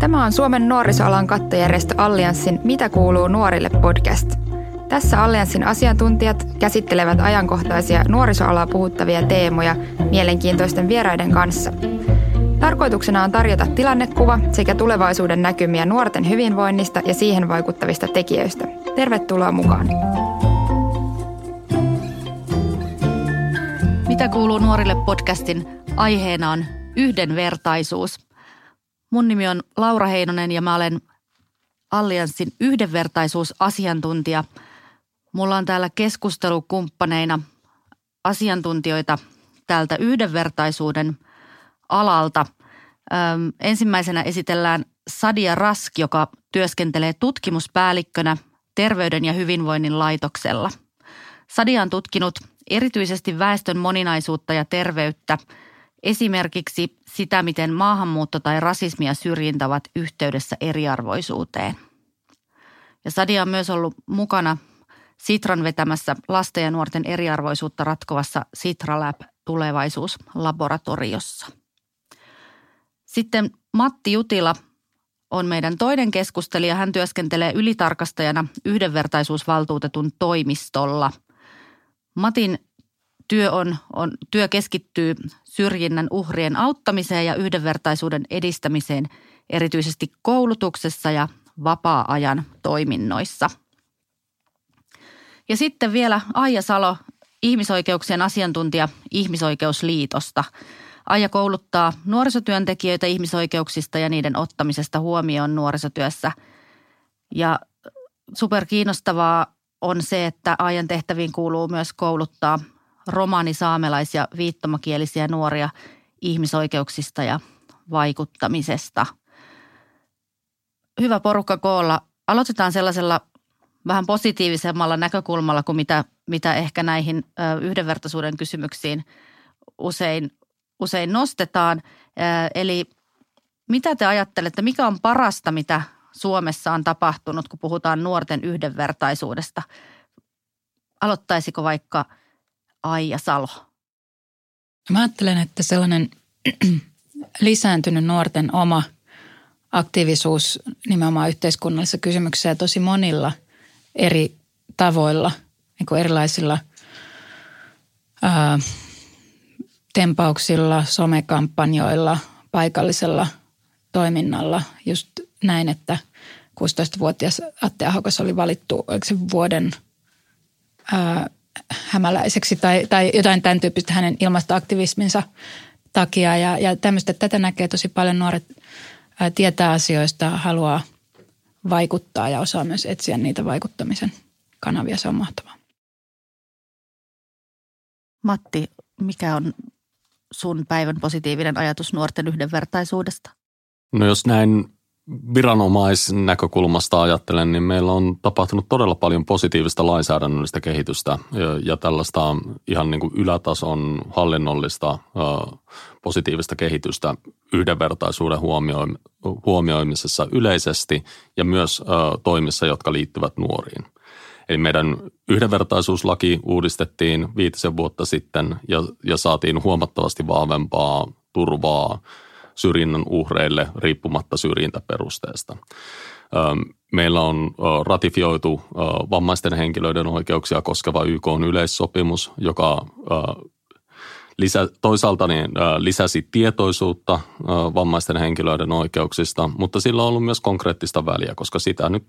Tämä on Suomen nuorisoalan kattojärjestö Allianssin Mitä kuuluu nuorille podcast. Tässä Allianssin asiantuntijat käsittelevät ajankohtaisia nuorisoalaa puhuttavia teemoja mielenkiintoisten vieraiden kanssa. Tarkoituksena on tarjota tilannekuva sekä tulevaisuuden näkymiä nuorten hyvinvoinnista ja siihen vaikuttavista tekijöistä. Tervetuloa mukaan! Mitä kuuluu nuorille podcastin aiheena on yhdenvertaisuus – Mun nimi on Laura Heinonen ja mä olen Allianssin yhdenvertaisuusasiantuntija. Mulla on täällä keskustelukumppaneina asiantuntijoita täältä yhdenvertaisuuden alalta. Öm, ensimmäisenä esitellään Sadia Rask, joka työskentelee tutkimuspäällikkönä Terveyden ja hyvinvoinnin laitoksella. Sadia on tutkinut erityisesti väestön moninaisuutta ja terveyttä – Esimerkiksi sitä, miten maahanmuutto tai rasismi ja syrjintä ovat yhteydessä eriarvoisuuteen. Ja Sadia on myös ollut mukana Sitran vetämässä lasten ja nuorten eriarvoisuutta ratkovassa Sitra Lab tulevaisuuslaboratoriossa. Sitten Matti Jutila on meidän toinen keskustelija. Hän työskentelee ylitarkastajana yhdenvertaisuusvaltuutetun toimistolla. Matin työ, on, on, työ keskittyy syrjinnän uhrien auttamiseen ja yhdenvertaisuuden edistämiseen erityisesti koulutuksessa ja vapaa-ajan toiminnoissa. Ja sitten vielä Aija Salo, ihmisoikeuksien asiantuntija Ihmisoikeusliitosta. Aija kouluttaa nuorisotyöntekijöitä ihmisoikeuksista ja niiden ottamisesta huomioon nuorisotyössä. Ja super kiinnostavaa on se, että Aijan tehtäviin kuuluu myös kouluttaa romani, saamelais- ja viittomakielisiä nuoria ihmisoikeuksista ja vaikuttamisesta. Hyvä porukka koolla. Aloitetaan sellaisella vähän positiivisemmalla näkökulmalla kuin mitä, mitä ehkä näihin yhdenvertaisuuden kysymyksiin usein, usein nostetaan. Eli mitä te ajattelette, mikä on parasta, mitä Suomessa on tapahtunut, kun puhutaan nuorten yhdenvertaisuudesta? Aloittaisiko vaikka – Aija Salo? Mä ajattelen, että sellainen lisääntynyt nuorten oma aktiivisuus nimenomaan yhteiskunnallisissa kysymyksissä tosi monilla eri tavoilla, niin kuin erilaisilla ää, tempauksilla, somekampanjoilla, paikallisella toiminnalla. Just näin, että 16-vuotias Atte Ahokas oli valittu se vuoden ää, hämäläiseksi tai, tai jotain tämän tyyppistä hänen ilmastoaktivisminsa takia. Ja, ja tämmöistä, tätä näkee tosi paljon nuoret ää, tietää asioista, haluaa vaikuttaa ja osaa myös etsiä niitä vaikuttamisen kanavia. Se on mahtavaa. Matti, mikä on sun päivän positiivinen ajatus nuorten yhdenvertaisuudesta? No jos näin viranomaisnäkökulmasta ajattelen, niin meillä on tapahtunut todella paljon positiivista lainsäädännöllistä kehitystä ja, tällaista ihan niin kuin ylätason hallinnollista positiivista kehitystä yhdenvertaisuuden huomioimisessa yleisesti ja myös toimissa, jotka liittyvät nuoriin. Eli meidän yhdenvertaisuuslaki uudistettiin viitisen vuotta sitten ja, ja saatiin huomattavasti vahvempaa turvaa – syrjinnän uhreille riippumatta syrjintäperusteesta. Meillä on ratifioitu vammaisten henkilöiden oikeuksia koskeva YK yleissopimus, joka lisä, toisaalta niin, lisäsi tietoisuutta vammaisten henkilöiden oikeuksista, mutta sillä on ollut myös konkreettista väliä, koska sitä nyt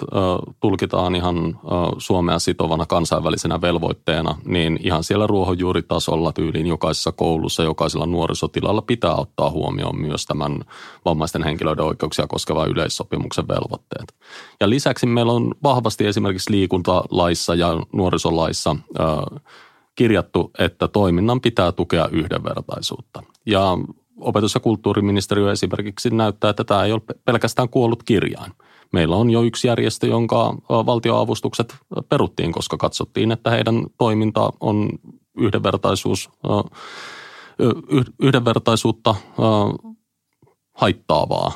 tulkitaan ihan Suomea sitovana kansainvälisenä velvoitteena, niin ihan siellä ruohonjuuritasolla tyyliin jokaisessa koulussa, jokaisella nuorisotilalla pitää ottaa huomioon myös tämän vammaisten henkilöiden oikeuksia koskevan yleissopimuksen velvoitteet. Ja lisäksi meillä on vahvasti esimerkiksi liikuntalaissa ja nuorisolaissa kirjattu, että toiminnan pitää tukea yhdenvertaisuutta. Ja opetus- ja kulttuuriministeriö esimerkiksi näyttää, että tämä ei ole pelkästään kuollut kirjain. Meillä on jo yksi järjestö, jonka valtioavustukset peruttiin, koska katsottiin, että heidän toiminta on yhdenvertaisuus, yhdenvertaisuutta haittaavaa,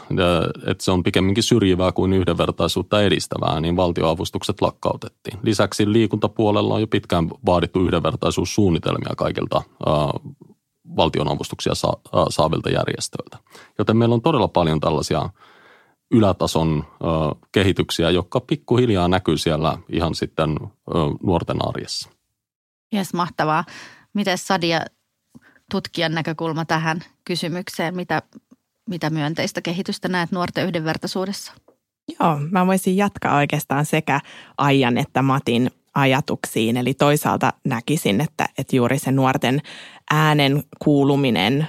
että se on pikemminkin syrjivää kuin yhdenvertaisuutta edistävää, niin valtioavustukset lakkautettiin. Lisäksi liikuntapuolella on jo pitkään vaadittu yhdenvertaisuussuunnitelmia kaikilta valtionavustuksia saavilta järjestöiltä. Joten meillä on todella paljon tällaisia ylätason kehityksiä, jotka pikkuhiljaa näkyy siellä ihan sitten nuorten arjessa. Jes, mahtavaa. Miten Sadia tutkijan näkökulma tähän kysymykseen? Mitä, mitä myönteistä kehitystä näet nuorten yhdenvertaisuudessa? Joo, mä voisin jatkaa oikeastaan sekä Aijan että Matin ajatuksiin. Eli toisaalta näkisin, että, että juuri se nuorten äänen kuuluminen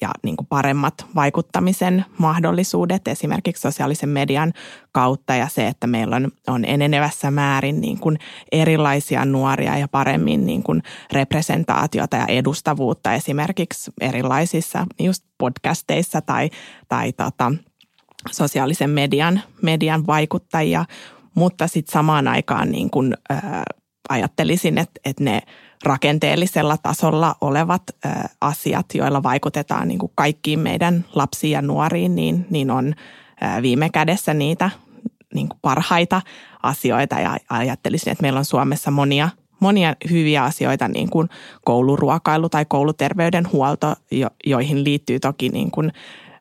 ja niin kuin paremmat vaikuttamisen mahdollisuudet esimerkiksi sosiaalisen median kautta ja se, että meillä on, on enenevässä määrin niin kuin erilaisia nuoria ja paremmin niin kuin representaatiota ja edustavuutta esimerkiksi erilaisissa just podcasteissa tai, tai tota, sosiaalisen median, median vaikuttajia, mutta sitten samaan aikaan niin kuin, ää, ajattelisin, että, että ne rakenteellisella tasolla olevat ää, asiat, joilla vaikutetaan niin kuin kaikkiin meidän lapsiin ja nuoriin, niin, niin on ää, viime kädessä niitä niin kuin parhaita asioita. Ja ajattelisin, että meillä on Suomessa monia monia hyviä asioita, niin kuin kouluruokailu tai kouluterveydenhuolto, jo, joihin liittyy toki niin kuin,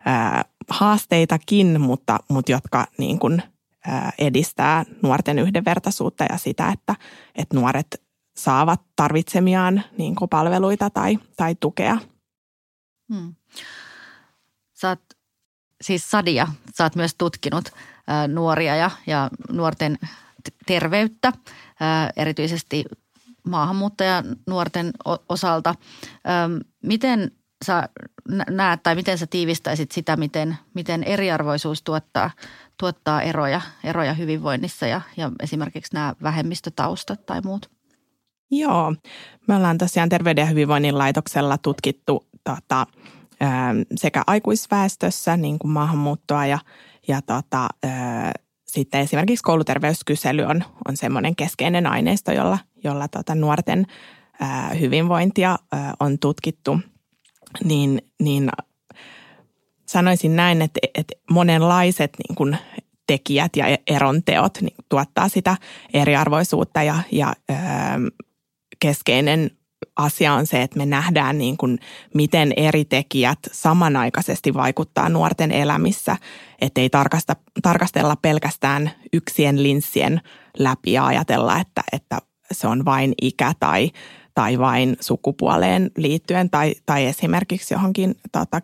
ää, haasteitakin, mutta, mutta jotka niin kuin, edistää nuorten yhdenvertaisuutta ja sitä, että, että nuoret saavat tarvitsemiaan niin palveluita tai, tai tukea. Hmm. Sä oot, siis Sadia, sä oot myös tutkinut ä, nuoria ja, ja nuorten terveyttä, ä, erityisesti maahanmuuttajan nuorten osalta. Ä, miten sä näet tai miten sä tiivistäisit sitä, miten, miten eriarvoisuus tuottaa, tuottaa eroja, eroja hyvinvoinnissa ja, ja esimerkiksi nämä vähemmistötaustat tai muut? Joo, me ollaan tosiaan Terveyden ja hyvinvoinnin laitoksella tutkittu tota, sekä aikuisväestössä niin kuin maahanmuuttoa ja, ja tota, sitten esimerkiksi kouluterveyskysely on, on semmoinen keskeinen aineisto, jolla, jolla tota nuorten hyvinvointia on tutkittu – niin, niin sanoisin näin, että, että monenlaiset niin kuin tekijät ja eronteot niin tuottaa sitä eriarvoisuutta ja, ja ö, keskeinen asia on se, että me nähdään niin kuin, miten eri tekijät samanaikaisesti vaikuttaa nuorten elämissä, ettei tarkasta, tarkastella pelkästään yksien linssien läpi ja ajatella, että, että se on vain ikä tai, tai vain sukupuoleen liittyen tai, tai esimerkiksi johonkin tota,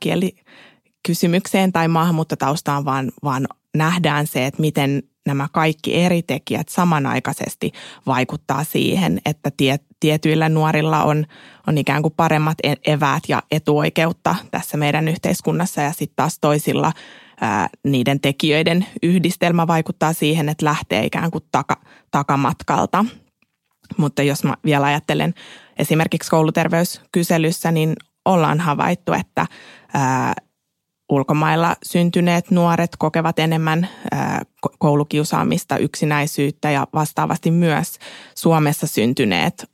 kielikysymykseen tai maahanmuuttotaustaan, vaan, vaan nähdään se, että miten nämä kaikki eri tekijät samanaikaisesti vaikuttaa siihen, että tie, tietyillä nuorilla on, on ikään kuin paremmat e-, eväät ja etuoikeutta tässä meidän yhteiskunnassa. Ja sitten taas toisilla ää, niiden tekijöiden yhdistelmä vaikuttaa siihen, että lähtee ikään kuin taka, takamatkalta. Mutta jos mä vielä ajattelen esimerkiksi kouluterveyskyselyssä, niin ollaan havaittu, että ää, ulkomailla syntyneet nuoret kokevat enemmän koulukiusaamista, yksinäisyyttä ja vastaavasti myös Suomessa syntyneet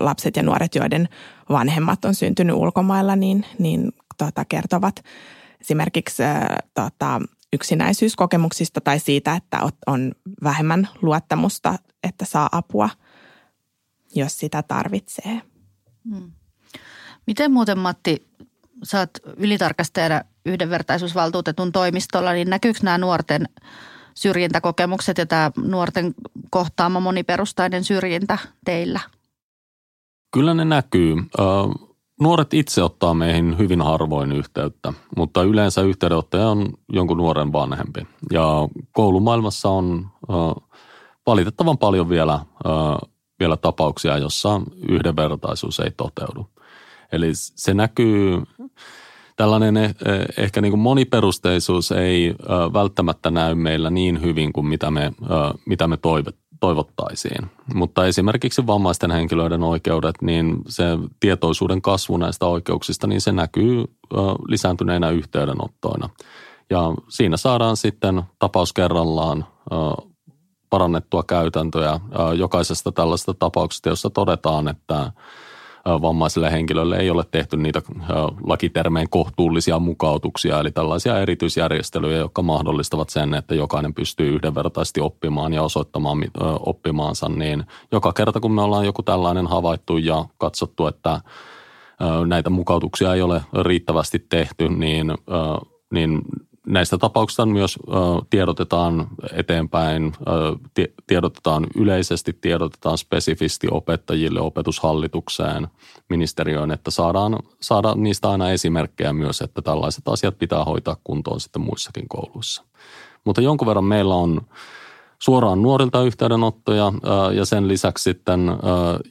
lapset ja nuoret, joiden vanhemmat on syntynyt ulkomailla, niin, niin tota, kertovat esimerkiksi tota, yksinäisyyskokemuksista tai siitä, että on vähemmän luottamusta, että saa apua – jos sitä tarvitsee. Hmm. Miten muuten Matti, oot ylitarkastajana yhdenvertaisuusvaltuutetun toimistolla, niin näkyykö nämä nuorten syrjintäkokemukset ja tämä nuorten kohtaama moniperustainen syrjintä teillä? Kyllä ne näkyy. Nuoret itse ottaa meihin hyvin harvoin yhteyttä, mutta yleensä yhteydenottaja on jonkun nuoren vanhempi. Ja koulumaailmassa on valitettavan paljon vielä vielä tapauksia, jossa yhdenvertaisuus ei toteudu. Eli se näkyy, tällainen eh, ehkä niin kuin moniperusteisuus ei eh, välttämättä näy meillä niin hyvin kuin mitä me, eh, mitä me toivottaisiin. Mutta esimerkiksi vammaisten henkilöiden oikeudet, niin se tietoisuuden kasvu näistä oikeuksista, niin se näkyy lisääntyneinä yhteydenottoina. Ja siinä saadaan sitten tapaus kerrallaan parannettua käytäntöjä jokaisesta tällaista tapauksesta, jossa todetaan, että vammaiselle henkilölle ei ole tehty niitä lakitermeen kohtuullisia mukautuksia, eli tällaisia erityisjärjestelyjä, jotka mahdollistavat sen, että jokainen pystyy yhdenvertaisesti oppimaan ja osoittamaan oppimaansa, niin joka kerta kun me ollaan joku tällainen havaittu ja katsottu, että näitä mukautuksia ei ole riittävästi tehty, niin, niin näistä tapauksista myös tiedotetaan eteenpäin, tiedotetaan yleisesti, tiedotetaan spesifisti opettajille, opetushallitukseen, ministeriöön, että saadaan, saadaan niistä aina esimerkkejä myös, että tällaiset asiat pitää hoitaa kuntoon sitten muissakin kouluissa. Mutta jonkun verran meillä on suoraan nuorilta yhteydenottoja ja sen lisäksi sitten,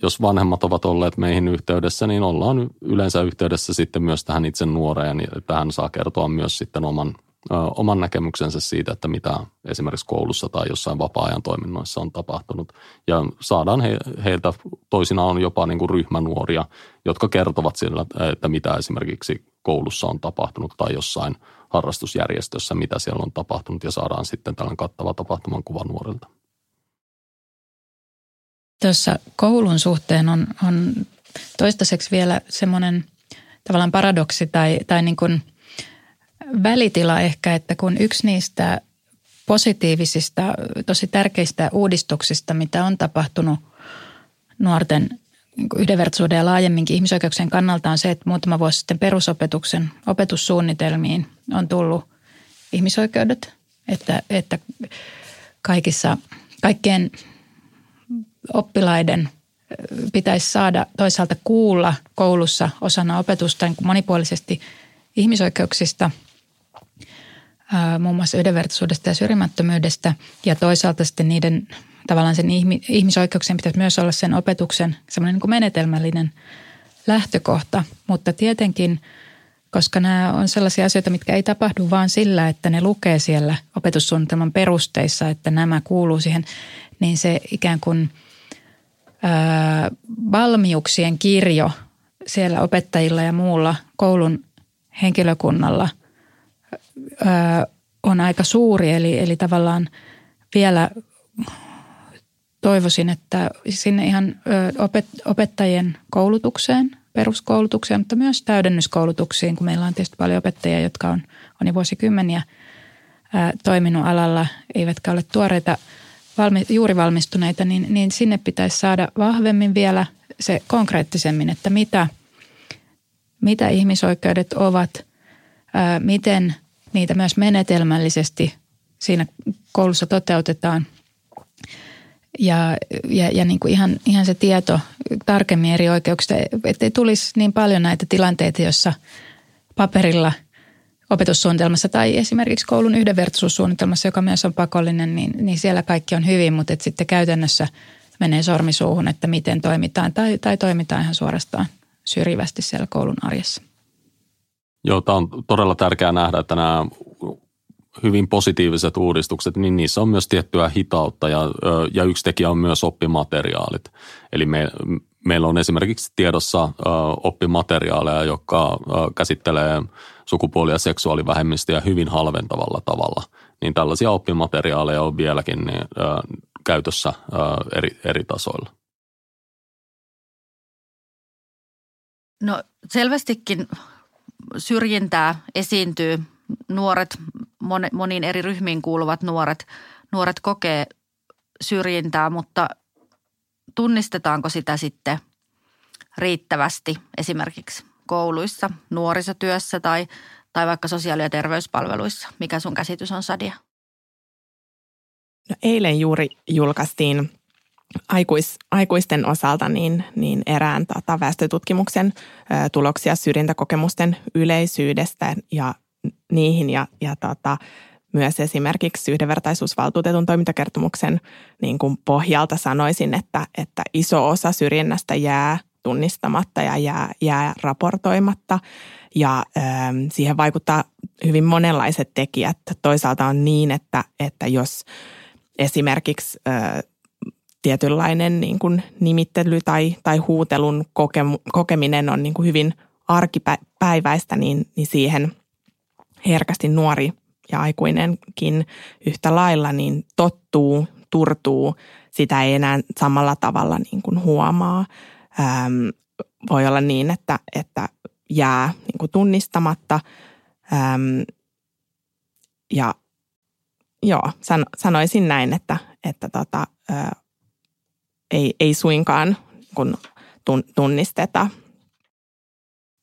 jos vanhemmat ovat olleet meihin yhteydessä, niin ollaan yleensä yhteydessä sitten myös tähän itse nuoreen, että hän saa kertoa myös sitten oman, oman näkemyksensä siitä, että mitä esimerkiksi koulussa tai jossain vapaa-ajan toiminnoissa on tapahtunut. Ja saadaan he, heiltä, toisinaan on jopa niin kuin ryhmänuoria, jotka kertovat sillä, että mitä esimerkiksi koulussa on tapahtunut tai jossain – harrastusjärjestössä, mitä siellä on tapahtunut ja saadaan sitten tällainen kattava tapahtuman kuva nuorilta. Tuossa koulun suhteen on, on toistaiseksi vielä semmoinen tavallaan paradoksi tai, tai niin kuin välitila ehkä, että kun yksi niistä positiivisista, tosi tärkeistä uudistuksista, mitä on tapahtunut nuorten niin yhdenvertaisuuden ja laajemminkin ihmisoikeuksien kannalta on se, että muutama vuosi sitten perusopetuksen opetussuunnitelmiin on tullut ihmisoikeudet, että, että kaikissa, kaikkien oppilaiden pitäisi saada toisaalta kuulla koulussa osana opetusta niin monipuolisesti ihmisoikeuksista, muun muassa yhdenvertaisuudesta ja syrjimättömyydestä. Ja toisaalta sitten niiden tavallaan sen ihmisoikeuksien pitäisi myös olla sen opetuksen semmoinen niin kuin menetelmällinen lähtökohta, mutta tietenkin – koska nämä on sellaisia asioita, mitkä ei tapahdu vaan sillä, että ne lukee siellä opetussuunnitelman perusteissa, että nämä kuuluu siihen, niin se ikään kuin ää, valmiuksien kirjo siellä opettajilla ja muulla koulun henkilökunnalla ää, on aika suuri. Eli, eli tavallaan vielä toivoisin, että sinne ihan opet, opettajien koulutukseen – peruskoulutukseen, mutta myös täydennyskoulutuksiin, kun meillä on tietysti paljon opettajia, jotka on, on jo vuosikymmeniä ää, toiminut alalla, eivätkä ole tuoreita valmi, juuri valmistuneita, niin, niin sinne pitäisi saada vahvemmin vielä se konkreettisemmin, että mitä, mitä ihmisoikeudet ovat, ää, miten niitä myös menetelmällisesti siinä koulussa toteutetaan – ja, ja, ja niin kuin ihan, ihan se tieto tarkemmin eri oikeuksista, ettei tulisi niin paljon näitä tilanteita, joissa paperilla opetussuunnitelmassa tai esimerkiksi koulun yhdenvertaisuussuunnitelmassa, joka myös on pakollinen, niin, niin siellä kaikki on hyvin, mutta että sitten käytännössä menee sormisuuhun, että miten toimitaan tai, tai toimitaan ihan suorastaan syrjivästi siellä koulun arjessa. Joo, tämä on todella tärkeää nähdä, että nämä hyvin positiiviset uudistukset, niin niissä on myös tiettyä hitautta ja, ja yksi tekijä on myös oppimateriaalit. Eli me, meillä on esimerkiksi tiedossa oppimateriaaleja, jotka käsittelee sukupuoli- ja seksuaalivähemmistöjä hyvin halventavalla tavalla. Niin tällaisia oppimateriaaleja on vieläkin niin, käytössä eri, eri tasoilla. No selvästikin syrjintää esiintyy nuoret, moniin eri ryhmiin kuuluvat nuoret, nuoret kokee syrjintää, mutta tunnistetaanko sitä sitten riittävästi esimerkiksi kouluissa, nuorisotyössä tai, tai vaikka sosiaali- ja terveyspalveluissa? Mikä sun käsitys on, Sadia? No, eilen juuri julkaistiin aikuis, aikuisten osalta niin, niin erään tota, väestötutkimuksen ö, tuloksia syrjintäkokemusten yleisyydestä ja niihin ja, ja tota, myös esimerkiksi yhdenvertaisuusvaltuutetun toimintakertomuksen niin kuin pohjalta sanoisin, että, että iso osa syrjinnästä jää tunnistamatta ja jää, jää raportoimatta. Ja ö, siihen vaikuttaa hyvin monenlaiset tekijät. Toisaalta on niin, että, että jos esimerkiksi ö, tietynlainen niin kuin nimittely tai, tai huutelun kokemu, kokeminen on niin kuin hyvin arkipäiväistä, niin, niin siihen herkästi nuori ja aikuinenkin yhtä lailla niin tottuu, turtuu, sitä ei enää samalla tavalla niin kuin huomaa. Ähm, voi olla niin, että, että jää niin kuin tunnistamatta ähm, ja joo, san, sanoisin näin, että, että tota, ää, ei, ei suinkaan kun tunnisteta.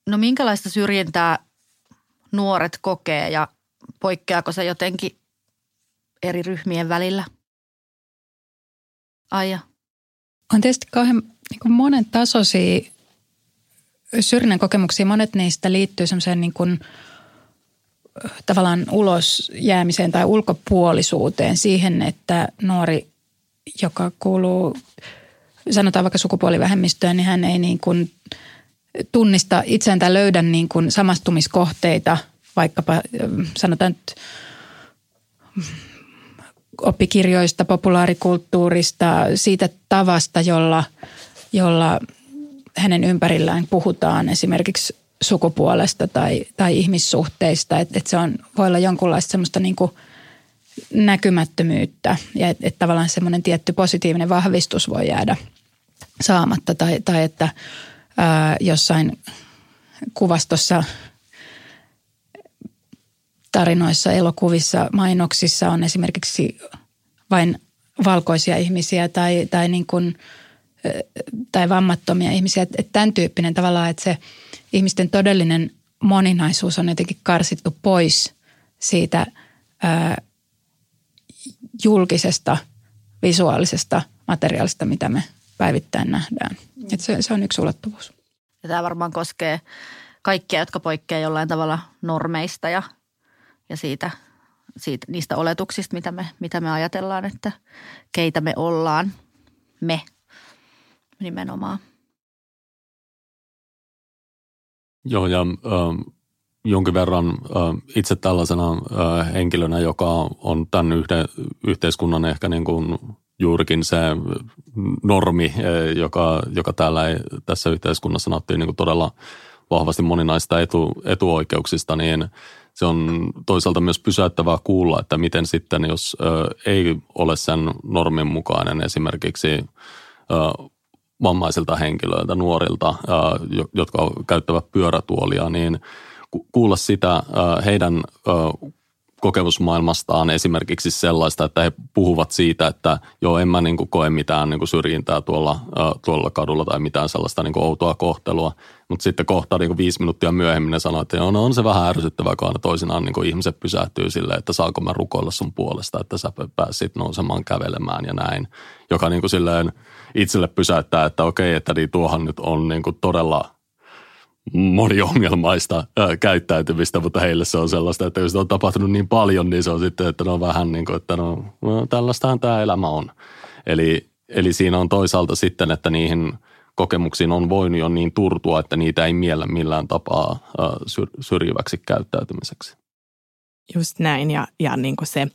No minkälaista syrjintää nuoret kokee ja poikkeako se jotenkin eri ryhmien välillä? Aija? On tietysti kauhean niin monen tasoisia syrjinnän kokemuksia. Monet niistä liittyy semmoiseen niin kuin, tavallaan ulos jäämiseen tai ulkopuolisuuteen siihen, että nuori, joka kuuluu sanotaan vaikka sukupuolivähemmistöön, niin hän ei niin kuin tunnista itseään tai löydä niin kuin samastumiskohteita, vaikkapa sanotaan nyt oppikirjoista, populaarikulttuurista, siitä tavasta, jolla, jolla hänen ympärillään puhutaan esimerkiksi sukupuolesta tai, tai ihmissuhteista. Että et se on, voi olla jonkunlaista semmoista niin kuin näkymättömyyttä ja että et tavallaan semmoinen tietty positiivinen vahvistus voi jäädä saamatta tai, tai että ää, jossain kuvastossa tarinoissa, elokuvissa, mainoksissa on esimerkiksi vain valkoisia ihmisiä tai, tai, niin kuin, tai vammattomia ihmisiä. Että tämän tyyppinen tavallaan, että se ihmisten todellinen moninaisuus on jotenkin karsittu pois siitä ää, julkisesta, visuaalisesta materiaalista, mitä me päivittäin nähdään. Että se, se on yksi ulottuvuus. Ja tämä varmaan koskee kaikkia, jotka poikkeavat jollain tavalla normeista ja ja siitä, siitä, niistä oletuksista, mitä me, mitä me ajatellaan, että keitä me ollaan, me nimenomaan. Joo, ja äh, jonkin verran äh, itse tällaisena äh, henkilönä, joka on tämän yhden yhteiskunnan ehkä niin kuin juurikin se normi, äh, joka, joka täällä ei, tässä yhteiskunnassa nauttii niin kuin todella vahvasti moninaista etu, etuoikeuksista, niin – se on toisaalta myös pysäyttävää kuulla, että miten sitten, jos ei ole sen normin mukainen esimerkiksi vammaisilta henkilöiltä, nuorilta, jotka käyttävät pyörätuolia, niin kuulla sitä ö, heidän ö, kokemusmaailmastaan esimerkiksi sellaista, että he puhuvat siitä, että joo, en mä niin kuin koe mitään niin kuin syrjintää tuolla, tuolla kadulla tai mitään sellaista niin kuin outoa kohtelua. Mutta sitten kohta niin kuin viisi minuuttia myöhemmin ne sanoo, että joo, no on se vähän ärsyttävää, kun aina toisinaan niin kuin ihmiset pysähtyy silleen, että saako mä rukoilla sun puolesta, että sä pääsit nousemaan kävelemään ja näin. Joka niin kuin silleen itselle pysäyttää, että okei, että niin tuohan nyt on niin kuin todella moniongelmaista ää, käyttäytymistä, mutta heille se on sellaista, että jos on tapahtunut niin paljon, niin se on sitten, että no vähän niin kuin, että no, no tällaistahan tämä elämä on. Eli, eli siinä on toisaalta sitten, että niihin kokemuksiin on voinut jo niin turtua, että niitä ei miellä millään tapaa ää, syrjiväksi käyttäytymiseksi. Just näin ja, ja niin kuin se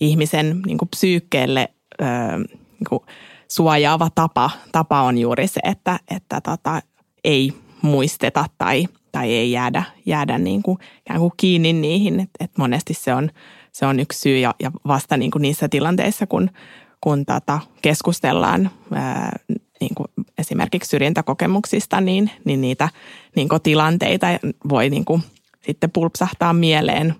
ihmisen niin kuin psyykkeelle ää, niin kuin suojaava tapa, tapa on juuri se, että, että tota, ei muisteta tai, tai ei jäädä, jäädä niin kuin, ikään kuin kiinni niihin. Et, et monesti se on, se on yksi syy ja, ja vasta niin kuin niissä tilanteissa, kun, kun tota keskustellaan ää, niin kuin esimerkiksi syrjintäkokemuksista, niin, niin niitä niin kuin tilanteita voi niin kuin sitten pulpsahtaa mieleen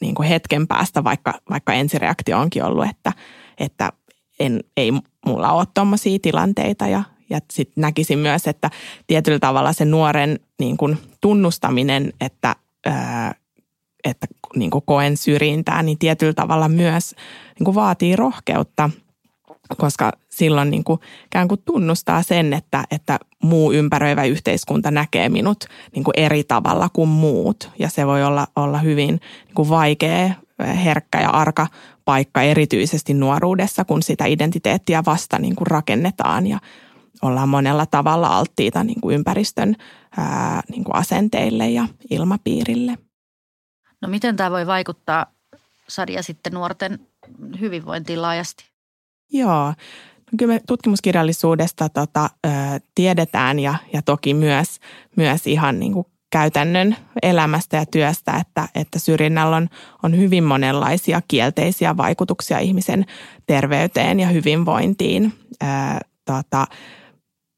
niin kuin hetken päästä, vaikka, vaikka ensireaktio onkin ollut, että, että en, ei mulla ole tuommoisia tilanteita ja, ja sitten näkisin myös, että tietyllä tavalla se nuoren niin kuin tunnustaminen, että, ää, että niin kuin koen syrjintää, niin tietyllä tavalla myös niin kuin vaatii rohkeutta, koska silloin niin kuin, ikään kuin tunnustaa sen, että, että muu ympäröivä yhteiskunta näkee minut niin kuin eri tavalla kuin muut. Ja se voi olla, olla hyvin niin kuin vaikea, herkkä ja arka paikka erityisesti nuoruudessa, kun sitä identiteettiä vasta niin kuin rakennetaan ja ollaan monella tavalla alttiita niin kuin ympäristön ää, niin kuin asenteille ja ilmapiirille. No miten tämä voi vaikuttaa, Sadia, sitten nuorten hyvinvointiin laajasti? Joo, no kyllä me tutkimuskirjallisuudesta tota, ö, tiedetään ja, ja toki myös, myös ihan niin kuin käytännön elämästä ja työstä, että, että syrjinnällä on, on hyvin monenlaisia kielteisiä vaikutuksia ihmisen terveyteen ja hyvinvointiin. Ää, tota,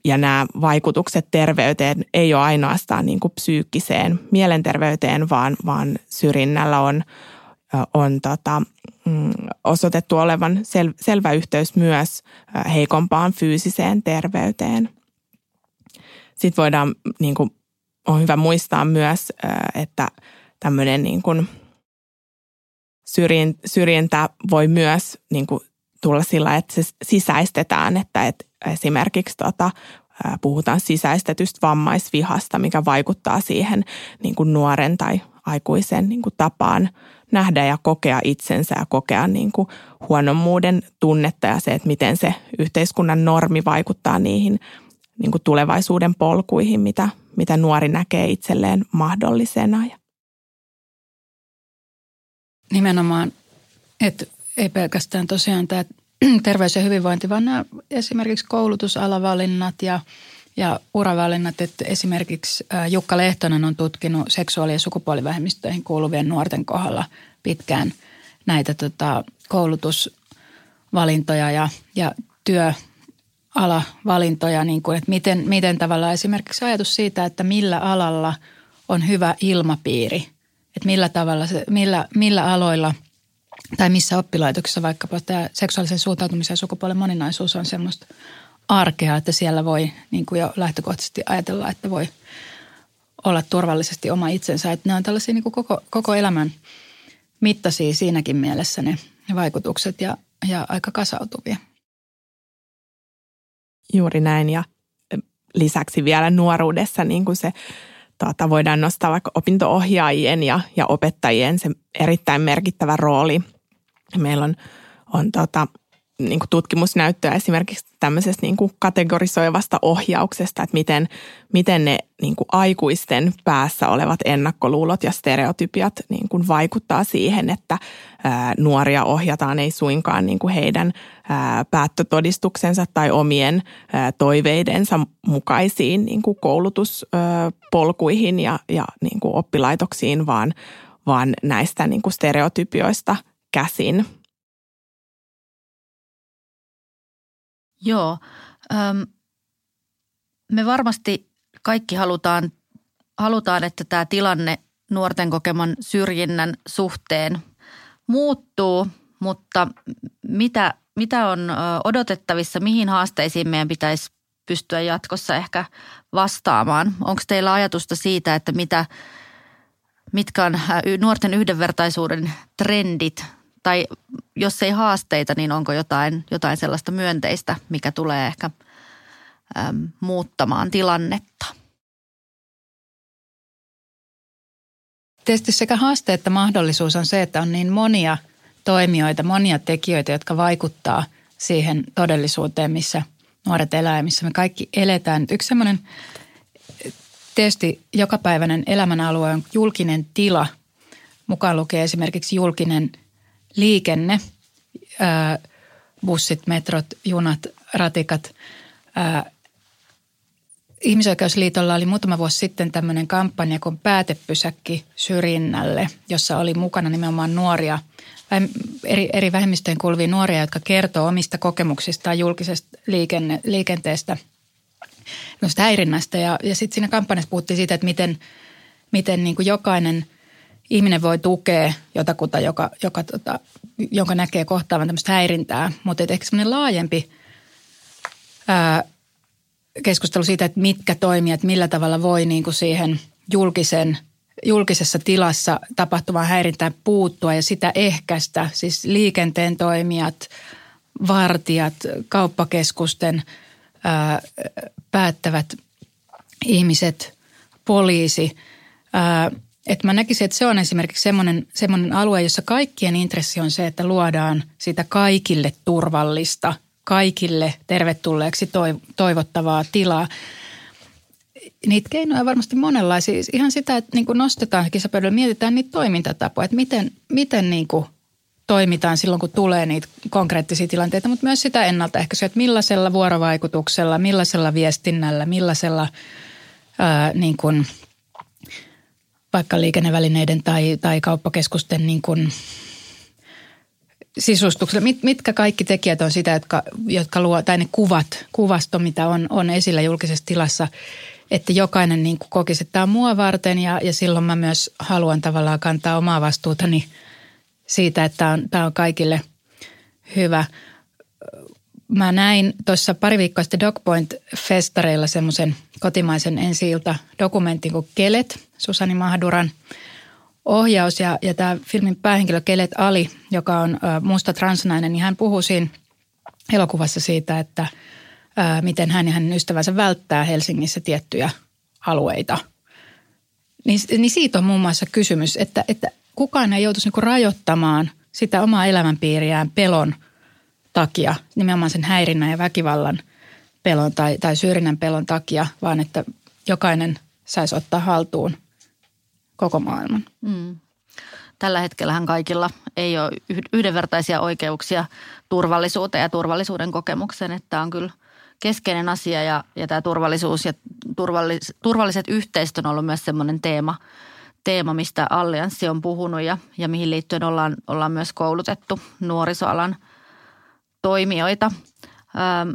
ja nämä vaikutukset terveyteen ei ole ainoastaan niin kuin psyykkiseen mielenterveyteen, vaan, vaan syrjinnällä on, on tota, mm, osoitettu olevan sel, selvä yhteys myös heikompaan fyysiseen terveyteen. Sitten voidaan, niin kuin, on hyvä muistaa myös, että tämmöinen niin kuin syrjintä voi myös niin kuin tulla sillä, että se sisäistetään, että, että esimerkiksi tota, puhutaan sisäistetystä vammaisvihasta, mikä vaikuttaa siihen niin kuin nuoren tai aikuisen niin kuin tapaan nähdä ja kokea itsensä ja kokea niin kuin huonommuuden tunnetta ja se, että miten se yhteiskunnan normi vaikuttaa niihin niin kuin tulevaisuuden polkuihin, mitä, mitä nuori näkee itselleen mahdollisena. Nimenomaan, että ei pelkästään tosiaan tämä terveys ja hyvinvointi, vaan nämä esimerkiksi koulutusalavalinnat ja, ja uravalinnat. Että esimerkiksi Jukka Lehtonen on tutkinut seksuaali- ja sukupuolivähemmistöihin kuuluvien nuorten kohdalla pitkään näitä tota, koulutusvalintoja ja, ja työalavalintoja, niin kuin, että miten, miten tavallaan esimerkiksi ajatus siitä, että millä alalla on hyvä ilmapiiri, että millä tavalla, se, millä, millä aloilla – tai missä oppilaitoksessa vaikkapa tämä seksuaalisen suuntautumisen ja sukupuolen moninaisuus on semmoista arkea, että siellä voi niin kuin jo lähtökohtaisesti ajatella, että voi olla turvallisesti oma itsensä. Että ne on tällaisia niin kuin koko, koko elämän mittaisia siinäkin mielessä ne vaikutukset ja, ja aika kasautuvia. Juuri näin ja lisäksi vielä nuoruudessa niin kuin se tuota, voidaan nostaa vaikka opintoohjaajien ja, ja opettajien se erittäin merkittävä rooli – Meillä on, on tota, niin kuin tutkimusnäyttöä esimerkiksi tämmöisestä niin kuin kategorisoivasta ohjauksesta, että miten, miten ne niin kuin aikuisten päässä olevat ennakkoluulot ja stereotypiat niin kuin vaikuttaa siihen, että ää, nuoria ohjataan ei suinkaan niin kuin heidän ää, päättötodistuksensa tai omien ää, toiveidensa mukaisiin niin kuin koulutuspolkuihin ja, ja niin kuin oppilaitoksiin, vaan, vaan näistä niin kuin stereotypioista – käsin. Joo. Öm, me varmasti kaikki halutaan, halutaan, että tämä tilanne nuorten kokeman syrjinnän suhteen muuttuu, mutta mitä, mitä on odotettavissa, mihin haasteisiin meidän pitäisi pystyä jatkossa ehkä vastaamaan? Onko teillä ajatusta siitä, että mitä, mitkä on nuorten yhdenvertaisuuden trendit tai jos ei haasteita, niin onko jotain, jotain sellaista myönteistä, mikä tulee ehkä äm, muuttamaan tilannetta? Tietysti sekä haaste että mahdollisuus on se, että on niin monia toimijoita, monia tekijöitä, jotka vaikuttaa siihen todellisuuteen, missä nuoret elää missä me kaikki eletään. Yksi semmoinen tietysti jokapäiväinen elämänalue on julkinen tila, mukaan lukee esimerkiksi julkinen – liikenne, bussit, metrot, junat, ratikat. Ihmisoikeusliitolla oli muutama vuosi sitten tämmöinen kampanja kuin Päätepysäkki syrjinnälle, jossa oli mukana nimenomaan nuoria, eri, eri vähemmistöjen kuuluvia nuoria, jotka kertoo omista kokemuksistaan julkisesta liikenne, liikenteestä, häirinnästä. Ja, ja sitten siinä kampanjassa puhuttiin siitä, että miten, miten niin kuin jokainen – ihminen voi tukea jotakuta, joka, joka, tota, jonka näkee kohtaavan tämmöistä häirintää. Mutta ehkä semmoinen laajempi ää, keskustelu siitä, että mitkä toimijat, millä tavalla voi niin kuin siihen julkisen, julkisessa tilassa tapahtuvaan häirintään puuttua ja sitä ehkäistä. Siis liikenteen toimijat, vartijat, kauppakeskusten ää, päättävät ihmiset, poliisi että mä näkisin, että se on esimerkiksi semmoinen, semmoinen alue, jossa kaikkien intressi on se, että luodaan sitä kaikille turvallista, kaikille tervetulleeksi toivottavaa tilaa. Niitä keinoja varmasti monenlaisia. Ihan sitä, että niin nostetaan kisapöydällä, mietitään niitä toimintatapoja, että miten, miten niin kuin toimitaan silloin, kun tulee niitä konkreettisia tilanteita, mutta myös sitä ennaltaehkäisyä, että millaisella vuorovaikutuksella, millaisella viestinnällä, millaisella ää, niin kuin – vaikka liikennevälineiden tai, tai kauppakeskusten niin kuin sisustuksella. Mit, mitkä kaikki tekijät on sitä, jotka, jotka luo, tai ne kuvat, kuvasto, mitä on, on esillä julkisessa tilassa, että jokainen niin kuin kokisi, että tämä on mua varten ja, ja silloin mä myös haluan tavallaan kantaa omaa vastuutani siitä, että tämä on, tämä on kaikille hyvä. Mä näin tuossa pari viikkoa sitten DocPoint-festareilla semmoisen kotimaisen ensi dokumentin kuin Kelet – Susani Mahduran ohjaus ja, ja tämä filmin päähenkilö Kelet Ali, joka on musta transnainen, niin hän puhuu siinä elokuvassa siitä, että ää, miten hän ja hänen ystävänsä välttää Helsingissä tiettyjä alueita. Niin, niin siitä on muun muassa kysymys, että, että kukaan ei joutuisi niinku rajoittamaan sitä omaa elämänpiiriään pelon takia, nimenomaan sen häirinnän ja väkivallan pelon tai, tai syrjinnän pelon takia, vaan että jokainen saisi ottaa haltuun koko maailman. Mm. Tällä hetkellähän kaikilla ei ole yhdenvertaisia oikeuksia turvallisuuteen ja turvallisuuden kokemukseen, että on kyllä keskeinen asia ja, ja tämä turvallisuus ja turvallis, turvalliset yhteisöt on ollut myös semmoinen teema, teema, mistä Allianssi on puhunut ja, ja mihin liittyen ollaan, ollaan myös koulutettu nuorisoalan toimijoita. Öm,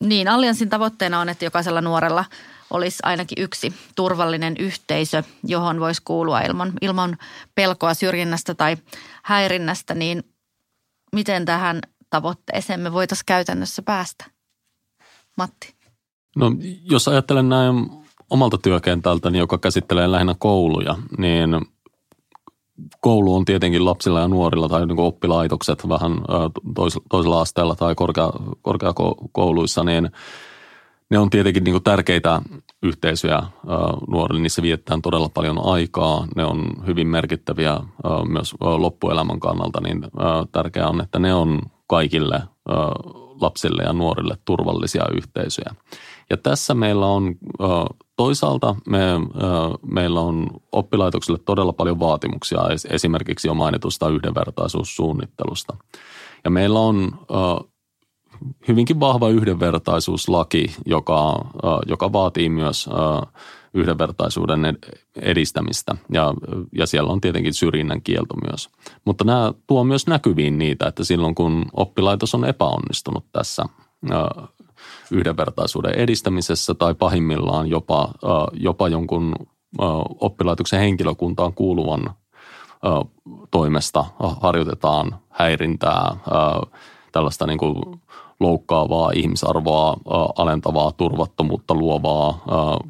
niin, Allianssin tavoitteena on, että jokaisella nuorella – olisi ainakin yksi turvallinen yhteisö, johon voisi kuulua ilman, ilman pelkoa syrjinnästä tai häirinnästä, niin miten tähän tavoitteeseen me voitaisiin käytännössä päästä? Matti. No jos ajattelen näin omalta työkentältäni, joka käsittelee lähinnä kouluja, niin koulu on tietenkin lapsilla ja nuorilla tai niin oppilaitokset vähän toisella asteella tai korkea, korkeakouluissa, niin – ne on tietenkin niin tärkeitä yhteisöjä nuorille. Niissä vietetään todella paljon aikaa. Ne on hyvin merkittäviä myös loppuelämän kannalta, niin tärkeää on, että ne on kaikille lapsille ja nuorille turvallisia yhteisöjä. Ja tässä meillä on toisaalta me, meillä on oppilaitoksille todella paljon vaatimuksia esimerkiksi jo mainitusta yhdenvertaisuussuunnittelusta. Ja meillä on hyvinkin vahva yhdenvertaisuuslaki, joka, joka vaatii myös yhdenvertaisuuden edistämistä ja, ja siellä on tietenkin syrjinnän kielto myös. Mutta nämä tuo myös näkyviin niitä, että silloin kun oppilaitos on epäonnistunut tässä yhdenvertaisuuden edistämisessä tai pahimmillaan jopa, jopa jonkun oppilaitoksen henkilökuntaan kuuluvan toimesta harjoitetaan häirintää, tällaista niin kuin loukkaavaa, ihmisarvoa alentavaa, turvattomuutta luovaa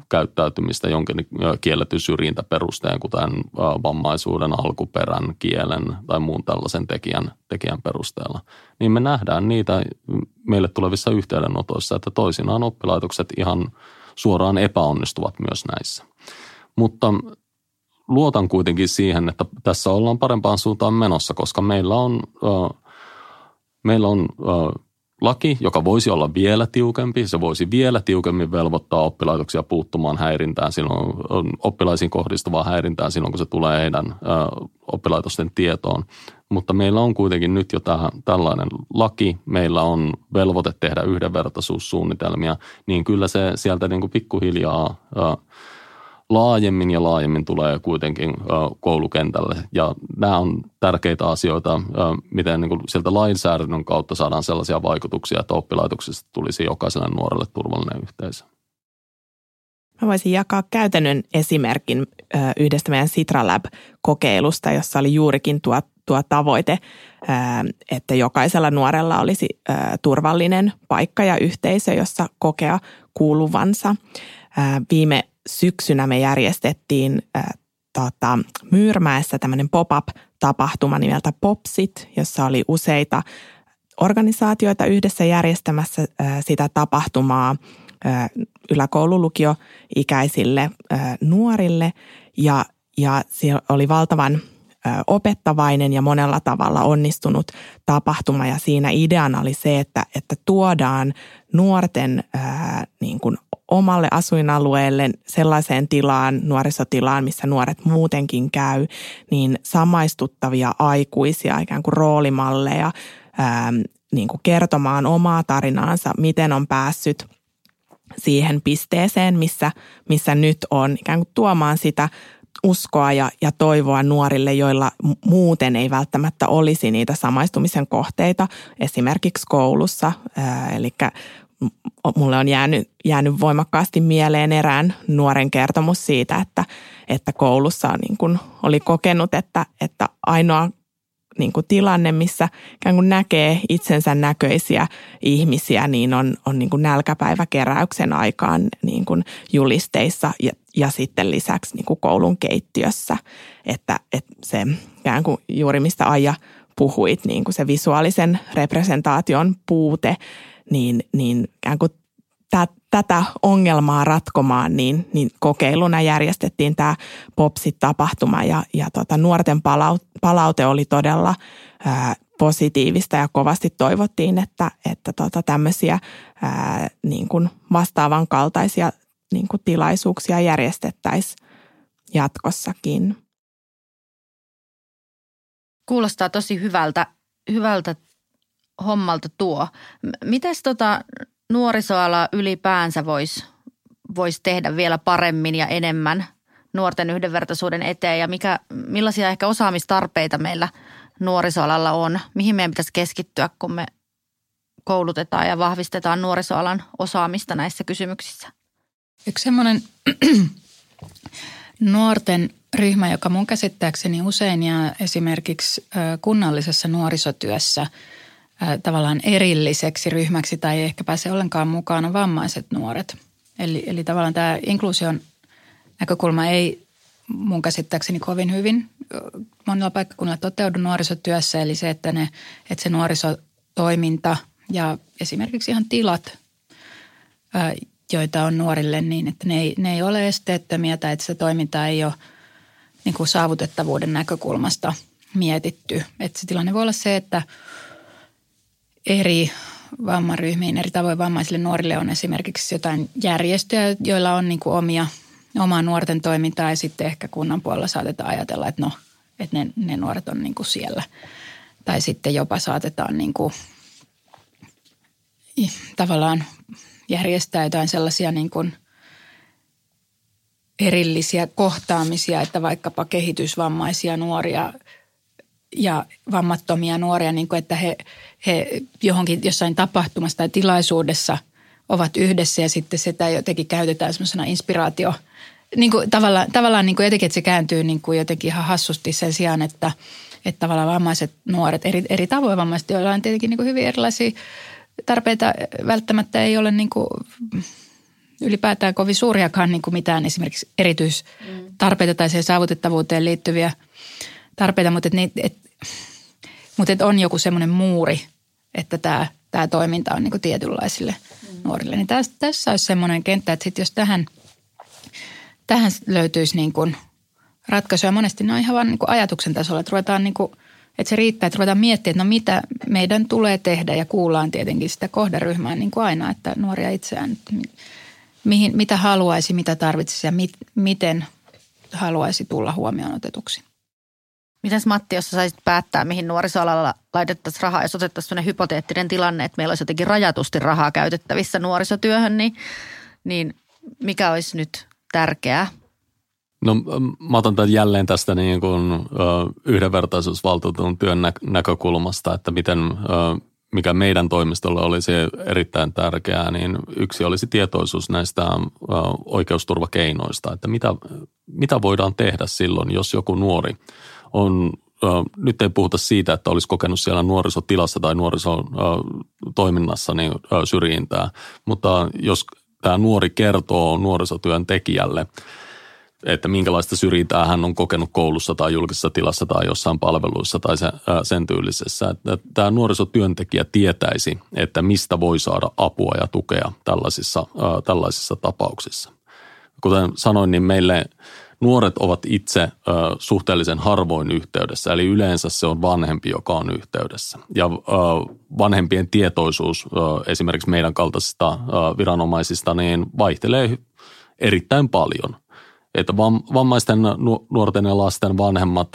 käyttäytymistä jonkin kielletyn syrjintäperusteen, kuten vammaisuuden, alkuperän, kielen tai muun tällaisen tekijän, tekijän perusteella. Niin me nähdään niitä meille tulevissa yhteydenotoissa, että toisinaan oppilaitokset ihan suoraan epäonnistuvat myös näissä. Mutta luotan kuitenkin siihen, että tässä ollaan parempaan suuntaan menossa, koska meillä on, meillä on laki, joka voisi olla vielä tiukempi. Se voisi vielä tiukemmin velvoittaa oppilaitoksia puuttumaan häirintään silloin, oppilaisiin kohdistuvaa häirintään silloin, kun se tulee heidän ö, oppilaitosten tietoon. Mutta meillä on kuitenkin nyt jo tähän, tällainen laki, meillä on velvoite tehdä yhdenvertaisuussuunnitelmia, niin kyllä se sieltä niin kuin pikkuhiljaa ö, laajemmin ja laajemmin tulee kuitenkin koulukentälle. Ja nämä on tärkeitä asioita, miten niin kuin sieltä lainsäädännön kautta saadaan sellaisia vaikutuksia, että oppilaitoksesta tulisi jokaiselle nuorelle turvallinen yhteisö. Mä voisin jakaa käytännön esimerkin yhdestä meidän Citralab-kokeilusta, jossa oli juurikin tuo, tuo tavoite, että jokaisella nuorella olisi turvallinen paikka ja yhteisö, jossa kokea kuuluvansa. Viime syksynä me järjestettiin äh, tota, Myyrmäessä tämmöinen pop-up-tapahtuma nimeltä Popsit, jossa oli useita organisaatioita yhdessä järjestämässä äh, sitä tapahtumaa äh, yläkoululukioikäisille äh, nuorille. Ja, ja siellä oli valtavan opettavainen ja monella tavalla onnistunut tapahtuma. Ja siinä ideana oli se, että, että tuodaan nuorten ää, niin kuin omalle asuinalueelle sellaiseen tilaan, nuorisotilaan, missä nuoret muutenkin käy, niin samaistuttavia aikuisia, ikään kuin roolimalleja, ää, niin kuin kertomaan omaa tarinaansa, miten on päässyt siihen pisteeseen, missä, missä nyt on, ikään kuin tuomaan sitä uskoa ja, ja toivoa nuorille, joilla muuten ei välttämättä olisi niitä samaistumisen kohteita, esimerkiksi koulussa. Ää, eli mulle on jäänyt, jäänyt voimakkaasti mieleen erään nuoren kertomus siitä, että, että koulussa niin kuin oli kokenut, että, että ainoa niin kuin tilanne, missä ikään kuin näkee itsensä näköisiä ihmisiä, niin on, on niin kuin nälkäpäiväkeräyksen aikaan niin kuin julisteissa. Ja, ja sitten lisäksi niin kuin koulun keittiössä, että, että se ikään kuin juuri mistä Aija puhuit, niin kuin se visuaalisen representaation puute, niin, niin ikään kuin tätä ongelmaa ratkomaan, niin, niin kokeiluna järjestettiin tämä POPSit-tapahtuma ja, ja tota, nuorten palaute oli todella ää, positiivista ja kovasti toivottiin, että, että tota, tämmöisiä ää, niin kuin vastaavan kaltaisia niin kuin tilaisuuksia järjestettäisiin jatkossakin. Kuulostaa tosi hyvältä, hyvältä hommalta tuo. Mites tota nuorisoala ylipäänsä voisi vois tehdä vielä paremmin ja enemmän nuorten yhdenvertaisuuden eteen ja mikä, millaisia ehkä osaamistarpeita meillä nuorisoalalla on? Mihin meidän pitäisi keskittyä, kun me koulutetaan ja vahvistetaan nuorisoalan osaamista näissä kysymyksissä? Yksi semmoinen nuorten ryhmä, joka mun käsittääkseni usein jää esimerkiksi kunnallisessa nuorisotyössä tavallaan erilliseksi ryhmäksi tai ei ehkä pääse ollenkaan mukaan on vammaiset nuoret. Eli, eli tavallaan tämä inkluusion näkökulma ei mun käsittääkseni kovin hyvin monilla paikkakunnilla toteudu nuorisotyössä. Eli se, että, ne, että se nuorisotoiminta ja esimerkiksi ihan tilat, joita on nuorille, niin että ne ei, ne ei ole esteettömiä tai että se toiminta ei ole niin kuin saavutettavuuden näkökulmasta mietitty. Että se tilanne voi olla se, että eri vammaryhmiin, eri tavoin vammaisille nuorille on esimerkiksi jotain järjestöjä, joilla on niin kuin omia, omaa nuorten toimintaa ja sitten ehkä kunnan puolella saatetaan ajatella, että no, että ne, ne nuoret on niin kuin siellä. Tai sitten jopa saatetaan niin kuin, tavallaan järjestää jotain sellaisia niin kuin erillisiä kohtaamisia, että vaikkapa kehitysvammaisia nuoria ja vammattomia nuoria, niin kuin että he, he johonkin jossain tapahtumassa tai tilaisuudessa ovat yhdessä ja sitten sitä jotenkin käytetään semmoisena inspiraatio niin kuin tavallaan, tavallaan niin kuin jotenkin, että se kääntyy niin kuin jotenkin ihan hassusti sen sijaan, että, että tavallaan vammaiset nuoret, eri, eri tavoin vammaiset, joilla on tietenkin niin kuin hyvin erilaisia tarpeita välttämättä ei ole niin kuin ylipäätään kovin suuriakaan niin kuin mitään esimerkiksi erityistarpeita tai siihen saavutettavuuteen liittyviä tarpeita, mutta, et, et, mutta et on joku semmoinen muuri, että tämä, tämä toiminta on niin kuin tietynlaisille mm. nuorille. Niin tässä, tässä olisi semmoinen kenttä, että sit jos tähän, tähän löytyisi niin kuin ratkaisuja, monesti ne on ihan vain niin kuin ajatuksen tasolla, että ruvetaan niin kuin – että se riittää, että ruvetaan miettimään, että no mitä meidän tulee tehdä ja kuullaan tietenkin sitä kohderyhmää niin kuin aina, että nuoria itseään, mihin, mitä haluaisi, mitä tarvitsisi ja mit, miten haluaisi tulla huomioon otetuksi. Mitäs Matti, jos saisit päättää, mihin nuorisoalalla laitettaisiin rahaa, jos otettaisiin sellainen hypoteettinen tilanne, että meillä olisi jotenkin rajatusti rahaa käytettävissä nuorisotyöhön, niin, niin mikä olisi nyt tärkeää No mä otan tämän jälleen tästä niin kuin, ö, yhdenvertaisuusvaltuutetun työn nä- näkökulmasta, että miten, ö, mikä meidän toimistolle olisi erittäin tärkeää, niin yksi olisi tietoisuus näistä ö, oikeusturvakeinoista, että mitä, mitä voidaan tehdä silloin, jos joku nuori on nyt ei puhuta siitä, että olisi kokenut siellä nuorisotilassa tai nuorisotoiminnassa niin syrjintää, mutta jos tämä nuori kertoo nuorisotyön tekijälle – että minkälaista syrjintää hän on kokenut koulussa tai julkisessa tilassa tai jossain palveluissa tai sen, sen tyylisessä. Että tämä nuorisotyöntekijä tietäisi, että mistä voi saada apua ja tukea tällaisissa, tällaisissa tapauksissa. Kuten sanoin, niin meille nuoret ovat itse suhteellisen harvoin yhteydessä, eli yleensä se on vanhempi, joka on yhteydessä. Ja vanhempien tietoisuus esimerkiksi meidän kaltaisista viranomaisista niin vaihtelee erittäin paljon – että vammaisten nuorten ja lasten vanhemmat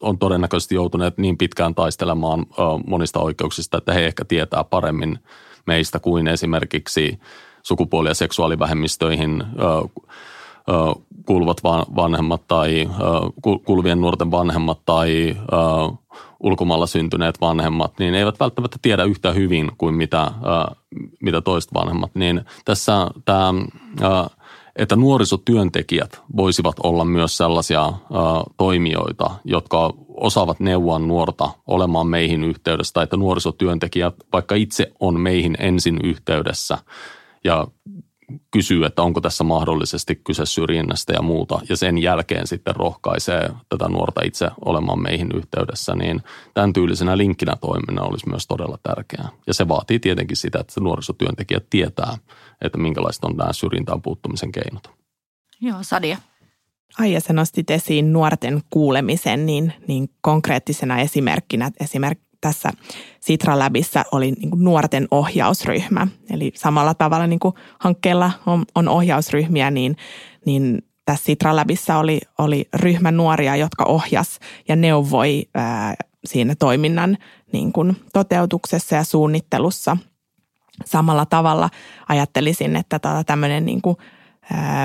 on todennäköisesti joutuneet niin pitkään taistelemaan monista oikeuksista, että he ehkä tietää paremmin meistä kuin esimerkiksi sukupuoli- ja seksuaalivähemmistöihin kuuluvat vanhemmat tai kuuluvien nuorten vanhemmat tai ulkomailla syntyneet vanhemmat, niin eivät välttämättä tiedä yhtä hyvin kuin mitä, mitä toiset vanhemmat. Niin tässä tämä nuorisotyöntekijät voisivat olla myös sellaisia ä, toimijoita, jotka osaavat neuvoa nuorta olemaan meihin yhteydessä, tai että nuorisotyöntekijät vaikka itse on meihin ensin yhteydessä ja kysyy, että onko tässä mahdollisesti kyse syrjinnästä ja muuta, ja sen jälkeen sitten rohkaisee tätä nuorta itse olemaan meihin yhteydessä, niin tämän tyylisenä linkkinä toiminnan olisi myös todella tärkeää. Ja se vaatii tietenkin sitä, että nuorisotyöntekijät tietää, että minkälaiset on nämä syrjintään puuttumisen keinot. Joo, Sadia. Ai ja sä nostit esiin nuorten kuulemisen, niin, niin konkreettisena esimerkkinä esimerk, tässä Sitra Labissa oli niin kuin nuorten ohjausryhmä. Eli samalla tavalla niin kuin hankkeella on, on ohjausryhmiä, niin, niin tässä Sitra Labissa oli, oli ryhmä nuoria, jotka ohjas ja neuvoi ää, siinä toiminnan niin kuin toteutuksessa ja suunnittelussa. Samalla tavalla ajattelisin, että tota tämmöinen niin kuin,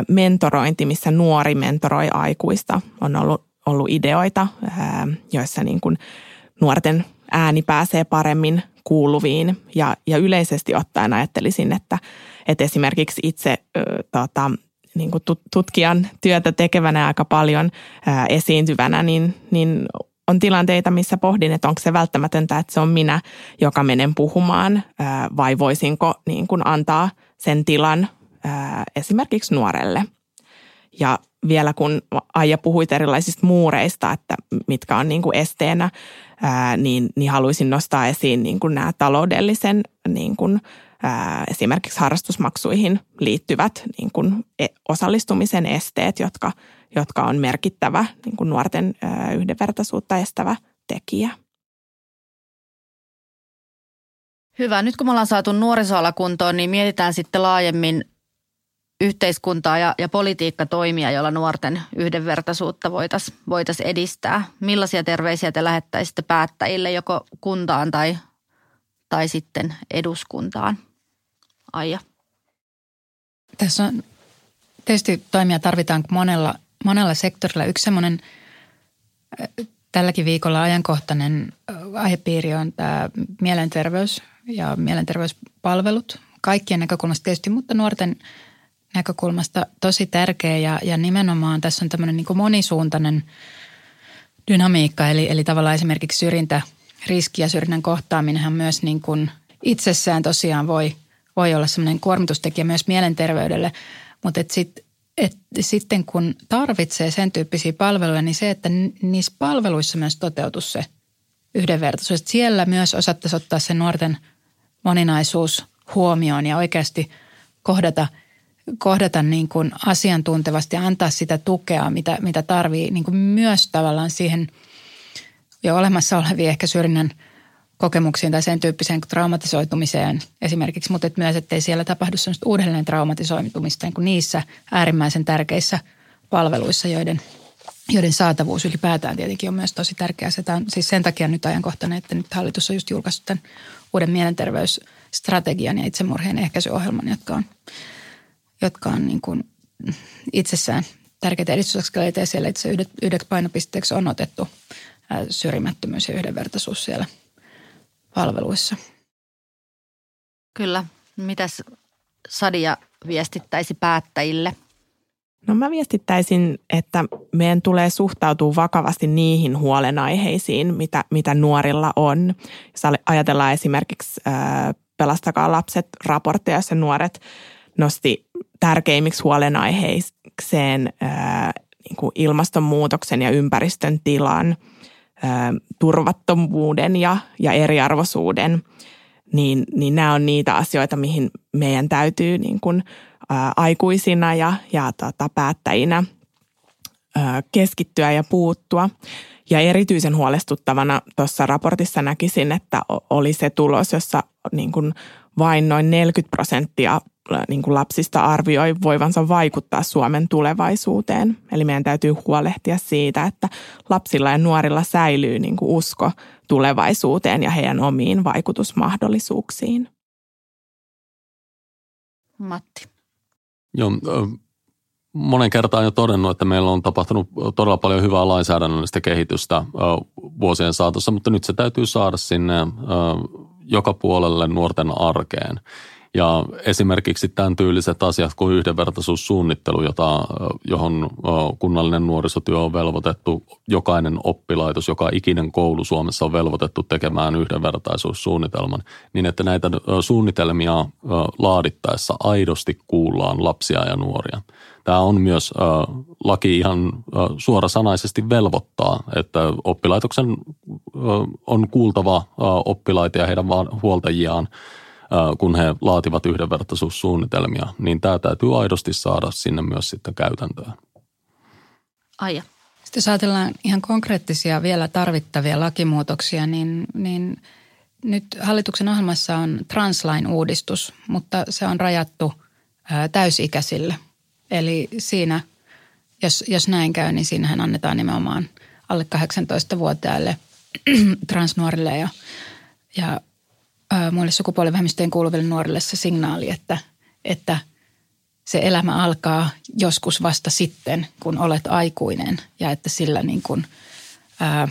mentorointi, missä nuori mentoroi aikuista, on ollut, ollut ideoita, joissa niin kuin nuorten ääni pääsee paremmin kuuluviin. Ja, ja yleisesti ottaen ajattelisin, että, että esimerkiksi itse ö, tota, niin kuin tutkijan työtä tekevänä aika paljon ää, esiintyvänä, niin, niin on tilanteita, missä pohdin, että onko se välttämätöntä, että se on minä, joka menen puhumaan, vai voisinko niin kuin antaa sen tilan esimerkiksi nuorelle. Ja vielä kun Aija puhuit erilaisista muureista, että mitkä on niin kuin esteenä, niin, niin haluaisin nostaa esiin niin kuin nämä taloudellisen niin kuin, ää, esimerkiksi harrastusmaksuihin liittyvät niin kuin e, osallistumisen esteet, jotka, jotka on merkittävä niin kuin nuorten ää, yhdenvertaisuutta estävä tekijä. Hyvä. Nyt kun me ollaan saatu nuorisoalakuntoon, niin mietitään sitten laajemmin yhteiskuntaa ja, ja politiikkatoimia, joilla nuorten yhdenvertaisuutta voitaisiin voitais edistää. Millaisia terveisiä te lähettäisitte päättäjille joko kuntaan tai, tai sitten eduskuntaan? Aija. Tässä on tietysti toimia tarvitaan monella, monella sektorilla. Yksi semmoinen tälläkin viikolla ajankohtainen aihepiiri on tämä mielenterveys ja mielenterveyspalvelut. Kaikkien näkökulmasta tietysti, mutta nuorten – näkökulmasta tosi tärkeä ja, ja nimenomaan tässä on tämmöinen niin monisuuntainen dynamiikka, eli, eli tavallaan esimerkiksi syrjintä, riski ja syrjinnän kohtaaminen myös niin kuin itsessään tosiaan voi, voi olla semmoinen kuormitustekijä myös mielenterveydelle, mutta et sit, et sitten kun tarvitsee sen tyyppisiä palveluja, niin se, että niissä palveluissa myös toteutus se yhdenvertaisuus. Että siellä myös osattaisiin ottaa se nuorten moninaisuus huomioon ja oikeasti kohdata – kohdata niin kuin asiantuntevasti ja antaa sitä tukea, mitä, mitä tarvii niin kuin myös tavallaan siihen jo olemassa oleviin ehkä syrjinnän kokemuksiin tai sen tyyppiseen traumatisoitumiseen esimerkiksi, mutta et myös, ettei siellä tapahdu sellaista uudelleen traumatisoitumista niin kuin niissä äärimmäisen tärkeissä palveluissa, joiden, joiden saatavuus ylipäätään tietenkin on myös tosi tärkeää. Se on siis sen takia nyt ajankohtainen, että nyt hallitus on just julkaissut tämän uuden mielenterveysstrategian ja itsemurhien ehkäisyohjelman, jotka on jotka on niin kuin itsessään tärkeitä edistysaskeleita ja siellä itse yhdeksi painopisteeksi on otettu syrjimättömyys ja yhdenvertaisuus siellä palveluissa. Kyllä. Mitäs Sadia viestittäisi päättäjille? No mä viestittäisin, että meidän tulee suhtautua vakavasti niihin huolenaiheisiin, mitä, mitä nuorilla on. Jos ajatellaan esimerkiksi äh, Pelastakaa lapset raportteja, jossa nuoret nosti tärkeimmiksi huolenaiheikseen ää, niin kuin ilmastonmuutoksen ja ympäristön tilan, ää, turvattomuuden ja, ja eriarvoisuuden, niin, niin nämä on niitä asioita, mihin meidän täytyy niin kuin, ää, aikuisina ja, ja tota, päättäjinä ää, keskittyä ja puuttua. Ja erityisen huolestuttavana tuossa raportissa näkisin, että oli se tulos, jossa niin kuin vain noin 40 prosenttia niin kuin lapsista arvioi voivansa vaikuttaa Suomen tulevaisuuteen. Eli meidän täytyy huolehtia siitä, että lapsilla ja nuorilla säilyy niin kuin usko tulevaisuuteen ja heidän omiin vaikutusmahdollisuuksiin. Matti. Joo, monen kertaan jo todennut, että meillä on tapahtunut todella paljon hyvää lainsäädännöllistä kehitystä vuosien saatossa, mutta nyt se täytyy saada sinne joka puolelle nuorten arkeen. Ja esimerkiksi tämän tyyliset asiat kuin yhdenvertaisuussuunnittelu, jota, johon kunnallinen nuorisotyö on velvoitettu, jokainen oppilaitos, joka ikinen koulu Suomessa on velvoitettu tekemään yhdenvertaisuussuunnitelman, niin että näitä suunnitelmia laadittaessa aidosti kuullaan lapsia ja nuoria. Tämä on myös laki ihan suorasanaisesti velvoittaa, että oppilaitoksen on kuultava oppilaita ja heidän huoltajiaan – kun he laativat yhdenvertaisuussuunnitelmia, niin tämä täytyy aidosti saada sinne myös sitten käytäntöön. Aija. Sitten jos ajatellaan ihan konkreettisia vielä tarvittavia lakimuutoksia, niin, niin nyt hallituksen ohjelmassa on translain uudistus, mutta se on rajattu täysikäisille. Eli siinä, jos, jos näin käy, niin siinähän annetaan nimenomaan alle 18-vuotiaille transnuorille ja, ja muille sukupuolivähemmistöjen kuuluville nuorille se signaali, että, että se elämä alkaa joskus vasta sitten, kun olet aikuinen ja että sillä niin kuin, ää,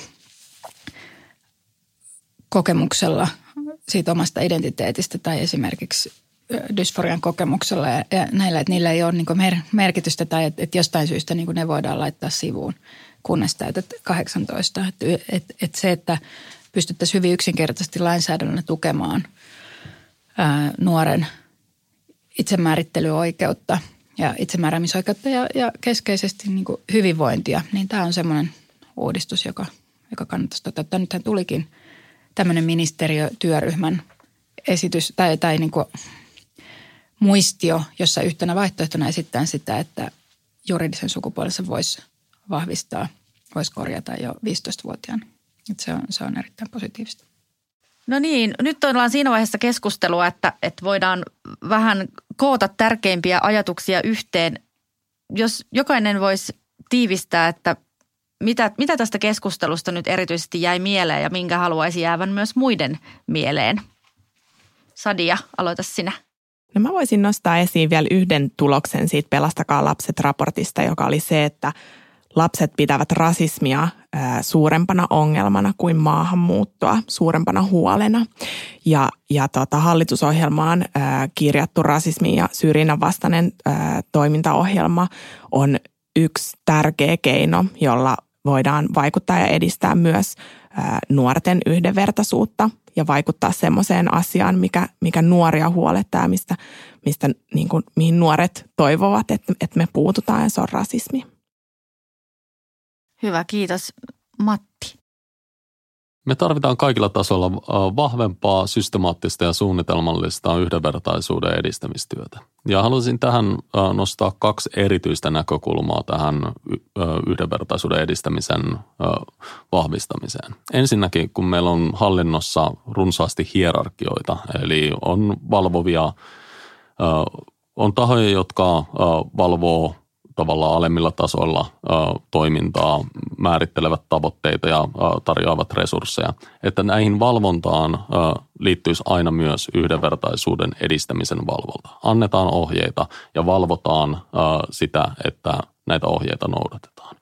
kokemuksella siitä omasta identiteetistä tai esimerkiksi dysforian kokemuksella ja, ja näillä, että niillä ei ole niin mer- merkitystä tai että, että jostain syystä niin ne voidaan laittaa sivuun, kunnes täytät 18. Että, että, että se, että pystyttäisiin hyvin yksinkertaisesti lainsäädännöllä tukemaan ää, nuoren itsemäärittelyoikeutta ja itsemääräämisoikeutta ja, ja keskeisesti niin hyvinvointia, niin tämä on semmoinen uudistus, joka, joka kannattaisi toteuttaa. Nythän tulikin tämmöinen ministeriötyöryhmän esitys tai, tai niin kuin muistio, jossa yhtenä vaihtoehtona esittää sitä, että juridisen sukupuolisen voisi vahvistaa, voisi korjata jo 15-vuotiaana. Että se, on, se on erittäin positiivista. No niin, nyt ollaan siinä vaiheessa keskustelua, että, että voidaan vähän koota tärkeimpiä ajatuksia yhteen. Jos jokainen voisi tiivistää, että mitä, mitä tästä keskustelusta nyt erityisesti jäi mieleen ja minkä haluaisi jäävän myös muiden mieleen. Sadia, aloita sinä. No mä voisin nostaa esiin vielä yhden tuloksen siitä Pelastakaa lapset raportista, joka oli se, että lapset pitävät rasismia suurempana ongelmana kuin maahanmuuttoa, suurempana huolena. Ja, ja tota, hallitusohjelmaan kirjattu rasismi ja syrjinnän vastainen toimintaohjelma on yksi tärkeä keino, jolla voidaan vaikuttaa ja edistää myös nuorten yhdenvertaisuutta ja vaikuttaa semmoiseen asiaan, mikä, mikä nuoria huolettaa, mistä, mistä niin kuin, mihin nuoret toivovat, että, että me puututaan ja se on rasismi. Hyvä, kiitos. Matti. Me tarvitaan kaikilla tasoilla äh, vahvempaa, systemaattista ja suunnitelmallista yhdenvertaisuuden edistämistyötä. Ja haluaisin tähän äh, nostaa kaksi erityistä näkökulmaa tähän äh, yhdenvertaisuuden edistämisen vahvistamiseen. Ensinnäkin, kun meillä on hallinnossa runsaasti hierarkioita, eli on valvovia, on tahoja, jotka valvoo tavallaan alemmilla tasoilla toimintaa, määrittelevät tavoitteita ja tarjoavat resursseja. Että näihin valvontaan liittyisi aina myös yhdenvertaisuuden edistämisen valvonta. Annetaan ohjeita ja valvotaan sitä, että näitä ohjeita noudatetaan.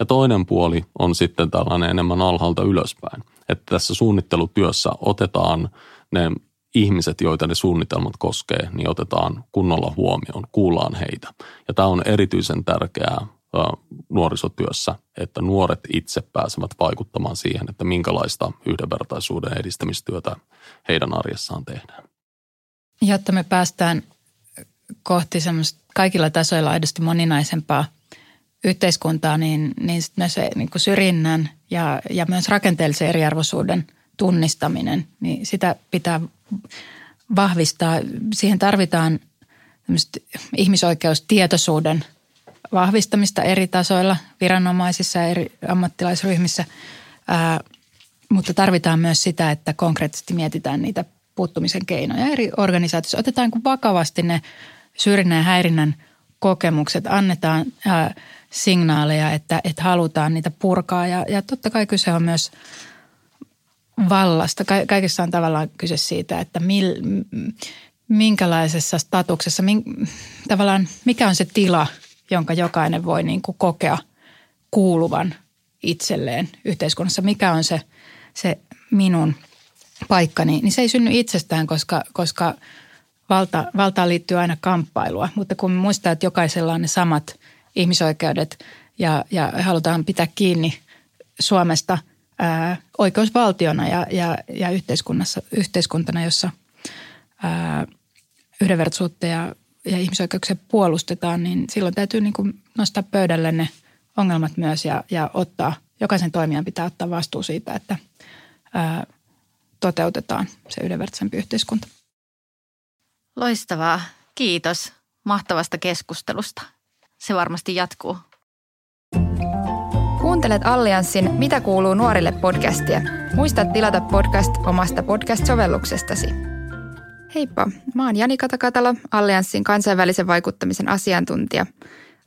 Ja toinen puoli on sitten tällainen enemmän alhaalta ylöspäin. Että tässä suunnittelutyössä otetaan ne ihmiset, joita ne suunnitelmat koskee, niin otetaan kunnolla huomioon, kuullaan heitä. Ja tämä on erityisen tärkeää nuorisotyössä, että nuoret itse pääsevät vaikuttamaan siihen, että minkälaista yhdenvertaisuuden edistämistyötä heidän arjessaan tehdään. Jotta me päästään kohti semmoista kaikilla tasoilla aidosti moninaisempaa yhteiskuntaa, niin, niin myös se niin kuin syrjinnän ja, ja myös rakenteellisen eriarvoisuuden tunnistaminen, niin sitä pitää vahvistaa. Siihen tarvitaan ihmisoikeustietoisuuden vahvistamista eri tasoilla, viranomaisissa ja eri ammattilaisryhmissä, ää, mutta tarvitaan myös sitä, että konkreettisesti mietitään niitä puuttumisen keinoja eri organisaatioissa. Otetaan vakavasti ne syrjinnän ja häirinnän kokemukset, annetaan ää, signaaleja, että, että halutaan niitä purkaa ja, ja totta kai kyse on myös – vallasta. Kaikessa on tavallaan kyse siitä, että mil, minkälaisessa statuksessa, min, tavallaan mikä on se tila, jonka jokainen voi niin kuin kokea kuuluvan itselleen yhteiskunnassa. Mikä on se, se minun paikkani, niin se ei synny itsestään, koska, koska valta, valtaan liittyy aina kamppailua, mutta kun muistaa, että jokaisella on ne samat ihmisoikeudet ja, ja halutaan pitää kiinni Suomesta ää, oikeusvaltiona ja, ja, ja yhteiskunnassa, yhteiskuntana, jossa ää, yhdenvertaisuutta ja, ja ihmisoikeuksia puolustetaan, niin silloin täytyy niin kuin nostaa pöydälle ne ongelmat myös ja, ja ottaa, jokaisen toimijan pitää ottaa vastuu siitä, että ää, toteutetaan se yhdenvertaisempi yhteiskunta. Loistavaa. Kiitos mahtavasta keskustelusta. Se varmasti jatkuu. Kuuntelet Allianssin Mitä kuuluu nuorille podcastia. Muista tilata podcast omasta podcast-sovelluksestasi. Heippa, mä oon Jani Katakatalo, Allianssin kansainvälisen vaikuttamisen asiantuntija.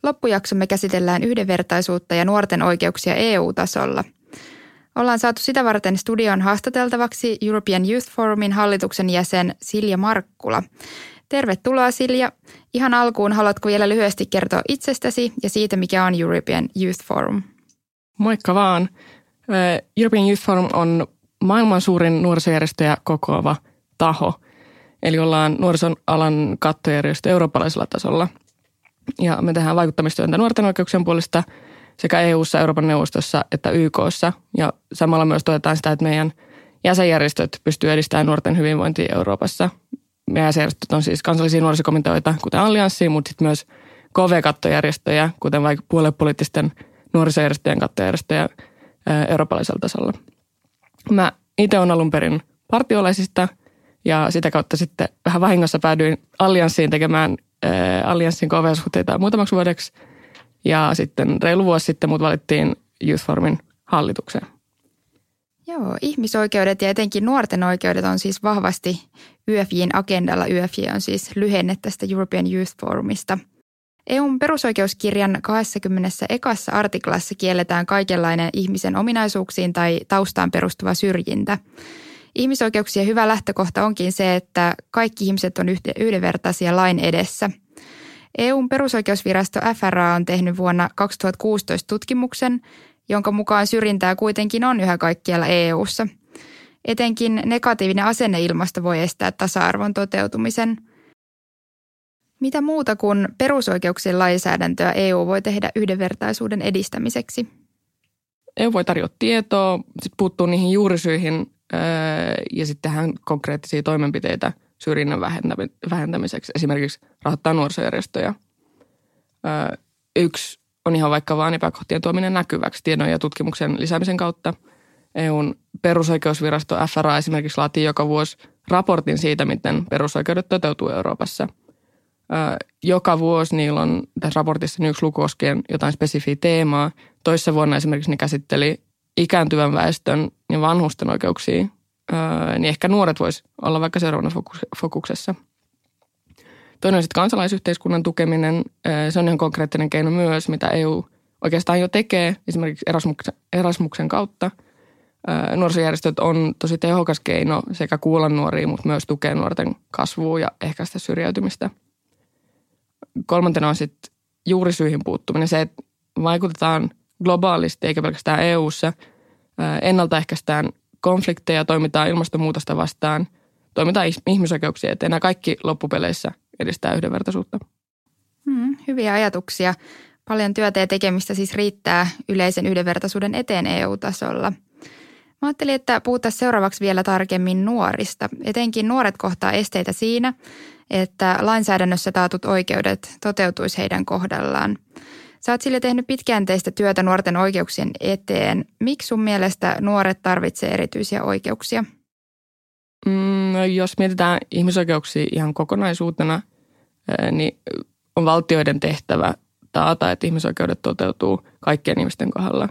Loppujaksomme käsitellään yhdenvertaisuutta ja nuorten oikeuksia EU-tasolla. Ollaan saatu sitä varten studion haastateltavaksi European Youth Forumin hallituksen jäsen Silja Markkula. Tervetuloa Silja. Ihan alkuun haluatko vielä lyhyesti kertoa itsestäsi ja siitä, mikä on European Youth Forum? Moikka vaan. European Youth Forum on maailman suurin nuorisojärjestöjä kokoava taho. Eli ollaan nuorison alan kattojärjestö eurooppalaisella tasolla. Ja me tehdään vaikuttamistyöntä nuorten oikeuksien puolesta sekä EU-ssa, Euroopan neuvostossa että YKssa. Ja samalla myös todetaan sitä, että meidän jäsenjärjestöt pystyy edistämään nuorten hyvinvointia Euroopassa. Meidän jäsenjärjestöt on siis kansallisia nuorisokomiteoita, kuten Allianssi, mutta sitten myös KV-kattojärjestöjä, kuten vaikka puoluepoliittisten nuorisojärjestöjen kattojärjestöjä eurooppalaisella tasolla. Mä itse olen alun perin partiolaisista ja sitä kautta sitten vähän vahingossa päädyin Allianssiin tekemään Allianssin KV-suhteita muutamaksi vuodeksi. Ja sitten reilu vuosi sitten mut valittiin Youth Forumin hallitukseen. Joo, ihmisoikeudet ja etenkin nuorten oikeudet on siis vahvasti YFJin agendalla. YFJ on siis lyhenne tästä European Youth Forumista. EUn perusoikeuskirjan 20. ekassa artiklassa kielletään kaikenlainen ihmisen ominaisuuksiin tai taustaan perustuva syrjintä. Ihmisoikeuksien hyvä lähtökohta onkin se, että kaikki ihmiset on yhdenvertaisia lain edessä. EUn perusoikeusvirasto FRA on tehnyt vuonna 2016 tutkimuksen, jonka mukaan syrjintää kuitenkin on yhä kaikkialla EUssa. Etenkin negatiivinen asenneilmasto voi estää tasa-arvon toteutumisen. Mitä muuta kuin perusoikeuksien lainsäädäntöä EU voi tehdä yhdenvertaisuuden edistämiseksi? EU voi tarjota tietoa, sitten puuttuu niihin juurisyihin ja sitten tehdään konkreettisia toimenpiteitä syrjinnän vähentämiseksi. Esimerkiksi rahoittaa nuorisojärjestöjä. Yksi on ihan vaikka vaan epäkohtien tuominen näkyväksi tiedon ja tutkimuksen lisäämisen kautta. EUn perusoikeusvirasto FRA esimerkiksi laatii joka vuosi raportin siitä, miten perusoikeudet toteutuu Euroopassa. Joka vuosi niillä on tässä raportissa yksi luku koskien jotain spesifiä teemaa. Toissa vuonna esimerkiksi ne käsitteli ikääntyvän väestön ja vanhusten oikeuksia, niin ehkä nuoret vois olla vaikka seuraavana fokuksessa. Toinen on sitten kansalaisyhteiskunnan tukeminen. Se on ihan konkreettinen keino myös, mitä EU oikeastaan jo tekee, esimerkiksi Erasmuksen, Erasmuksen kautta. Nuorisojärjestöt on tosi tehokas keino sekä kuulla nuoria, mutta myös tukea nuorten kasvua ja ehkäistä syrjäytymistä. Kolmantena on sitten juurisyihin puuttuminen, se, että vaikutetaan – globaalisti eikä pelkästään EU:ssa. Ennaltaehkäistään konflikteja, toimitaan ilmastonmuutosta vastaan, toimitaan ihmisoikeuksia eteen. Nämä kaikki loppupeleissä edistää yhdenvertaisuutta. Hmm, hyviä ajatuksia. Paljon työtä ja tekemistä siis riittää yleisen yhdenvertaisuuden eteen EU-tasolla. Mä ajattelin, että puhutaan seuraavaksi vielä tarkemmin nuorista. Etenkin nuoret kohtaa esteitä siinä, että lainsäädännössä taatut oikeudet toteutuisi heidän kohdallaan. Sä oot sille tehnyt pitkäänteistä työtä nuorten oikeuksien eteen. Miksi sun mielestä nuoret tarvitsee erityisiä oikeuksia? Mm, no jos mietitään ihmisoikeuksia ihan kokonaisuutena, niin on valtioiden tehtävä taata, että ihmisoikeudet toteutuu kaikkien ihmisten kohdalla.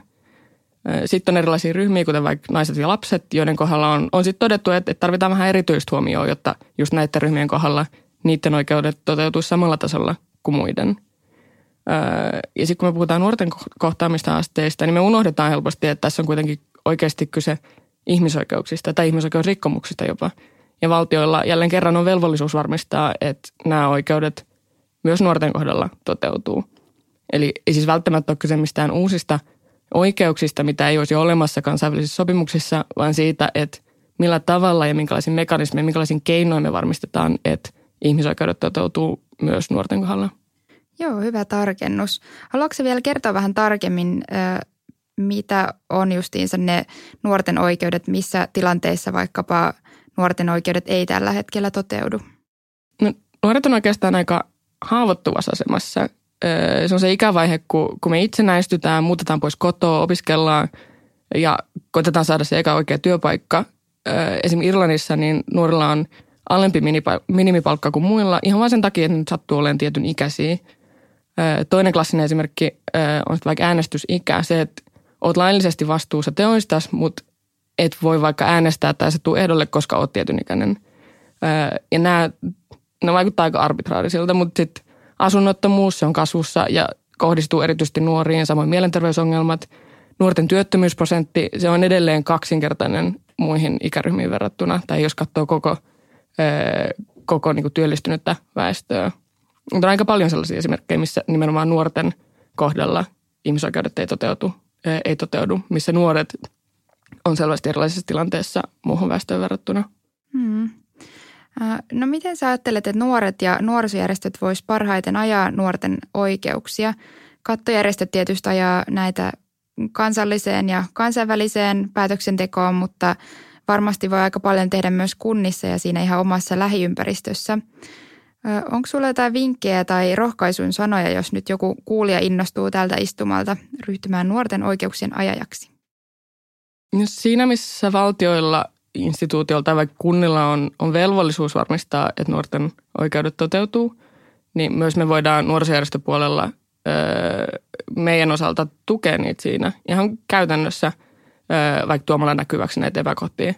Sitten on erilaisia ryhmiä, kuten vaikka naiset ja lapset, joiden kohdalla on, on sitten todettu, että tarvitaan vähän erityistä huomioon, jotta just näiden ryhmien kohdalla niiden oikeudet toteutuu samalla tasolla kuin muiden – ja sitten kun me puhutaan nuorten kohtaamista asteista, niin me unohdetaan helposti, että tässä on kuitenkin oikeasti kyse ihmisoikeuksista tai ihmisoikeusrikkomuksista jopa. Ja valtioilla jälleen kerran on velvollisuus varmistaa, että nämä oikeudet myös nuorten kohdalla toteutuu. Eli ei siis välttämättä ole kyse mistään uusista oikeuksista, mitä ei olisi olemassa kansainvälisissä sopimuksissa, vaan siitä, että millä tavalla ja minkälaisin mekanismein, minkälaisin keinoin me varmistetaan, että ihmisoikeudet toteutuu myös nuorten kohdalla. Joo, hyvä tarkennus. Haluatko vielä kertoa vähän tarkemmin, mitä on justiinsa ne nuorten oikeudet, missä tilanteissa vaikkapa nuorten oikeudet ei tällä hetkellä toteudu? No, nuoret on oikeastaan aika haavoittuvassa asemassa. Se on se ikävaihe, kun, kun me itsenäistytään, muutetaan pois kotoa, opiskellaan ja koitetaan saada se eka oikea työpaikka. Esimerkiksi Irlannissa niin nuorilla on alempi minimipalkka kuin muilla ihan vain sen takia, että ne sattuu olemaan tietyn ikäisiä. Toinen klassinen esimerkki on vaikka äänestysikä. Se, että oot laillisesti vastuussa teoista, mutta et voi vaikka äänestää tai se tuu ehdolle, koska oot tietyn ikäinen. Ja nämä, ne vaikuttaa aika arbitraarisilta, mutta sitten asunnottomuus, se on kasvussa ja kohdistuu erityisesti nuoriin, samoin mielenterveysongelmat. Nuorten työttömyysprosentti, se on edelleen kaksinkertainen muihin ikäryhmiin verrattuna, tai jos katsoo koko, koko niin kuin työllistynyttä väestöä. Mutta on aika paljon sellaisia esimerkkejä, missä nimenomaan nuorten kohdalla ihmisoikeudet ei toteutu, ei toteudu, missä nuoret on selvästi erilaisessa tilanteessa muuhun väestöön verrattuna. Hmm. No miten sä ajattelet, että nuoret ja nuorisojärjestöt vois parhaiten ajaa nuorten oikeuksia? Kattojärjestöt tietysti ajaa näitä kansalliseen ja kansainväliseen päätöksentekoon, mutta varmasti voi aika paljon tehdä myös kunnissa ja siinä ihan omassa lähiympäristössä. Onko sulla jotain vinkkejä tai rohkaisuin sanoja, jos nyt joku kuulija innostuu tältä istumalta ryhtymään nuorten oikeuksien ajajaksi? No siinä, missä valtioilla, instituutioilla tai vaikka kunnilla on, on velvollisuus varmistaa, että nuorten oikeudet toteutuu, niin myös me voidaan nuorisojärjestöpuolella öö, meidän osalta tukea niitä siinä ihan käytännössä, öö, vaikka tuomalla näkyväksi näitä epäkohtia.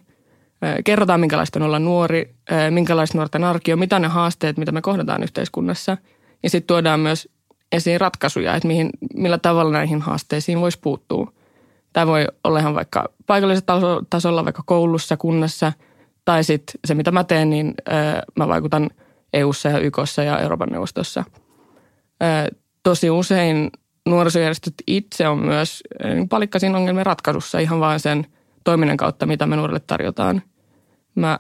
Öö, kerrotaan, minkälaista on olla nuori, öö, minkälaista nuorten arki on, mitä ne haasteet, mitä me kohdataan yhteiskunnassa. Ja sitten tuodaan myös esiin ratkaisuja, että mihin, millä tavalla näihin haasteisiin voisi puuttua – Tämä voi olla ihan vaikka paikallisella tasolla, vaikka koulussa, kunnassa, tai sitten se, mitä mä teen, niin mä vaikutan EU:ssa ja YKssa ja Euroopan neuvostossa. Tosi usein nuorisojärjestöt itse on myös palikkasin ongelmien ratkaisussa ihan vain sen toiminnan kautta, mitä me nuorille tarjotaan. Mä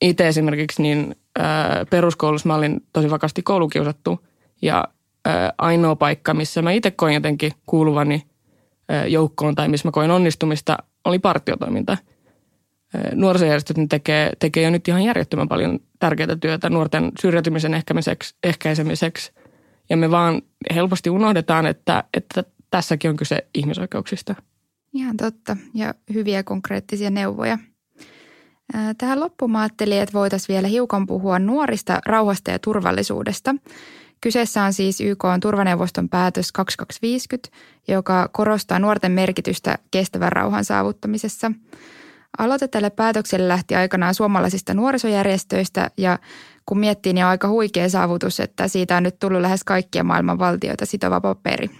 itse esimerkiksi niin peruskoulussa mä olin tosi vakasti koulukiusattu ja ainoa paikka, missä mä itse koin jotenkin kuuluvani – joukkoon tai missä mä koin onnistumista, oli partiotoiminta. Nuorisojärjestöt tekee, tekee jo nyt ihan järjettömän paljon tärkeää työtä nuorten syrjäytymisen ehkäisemiseksi. Ja me vaan helposti unohdetaan, että, että tässäkin on kyse ihmisoikeuksista. Ihan totta ja hyviä konkreettisia neuvoja. Tähän loppuun ajattelin, että voitaisiin vielä hiukan puhua nuorista, rauhasta ja turvallisuudesta – Kyseessä on siis YK on turvaneuvoston päätös 2250, joka korostaa nuorten merkitystä kestävän rauhan saavuttamisessa. Aloite tälle päätökselle lähti aikanaan suomalaisista nuorisojärjestöistä ja kun miettii, niin on aika huikea saavutus, että siitä on nyt tullut lähes kaikkia maailman valtioita sitova paperi.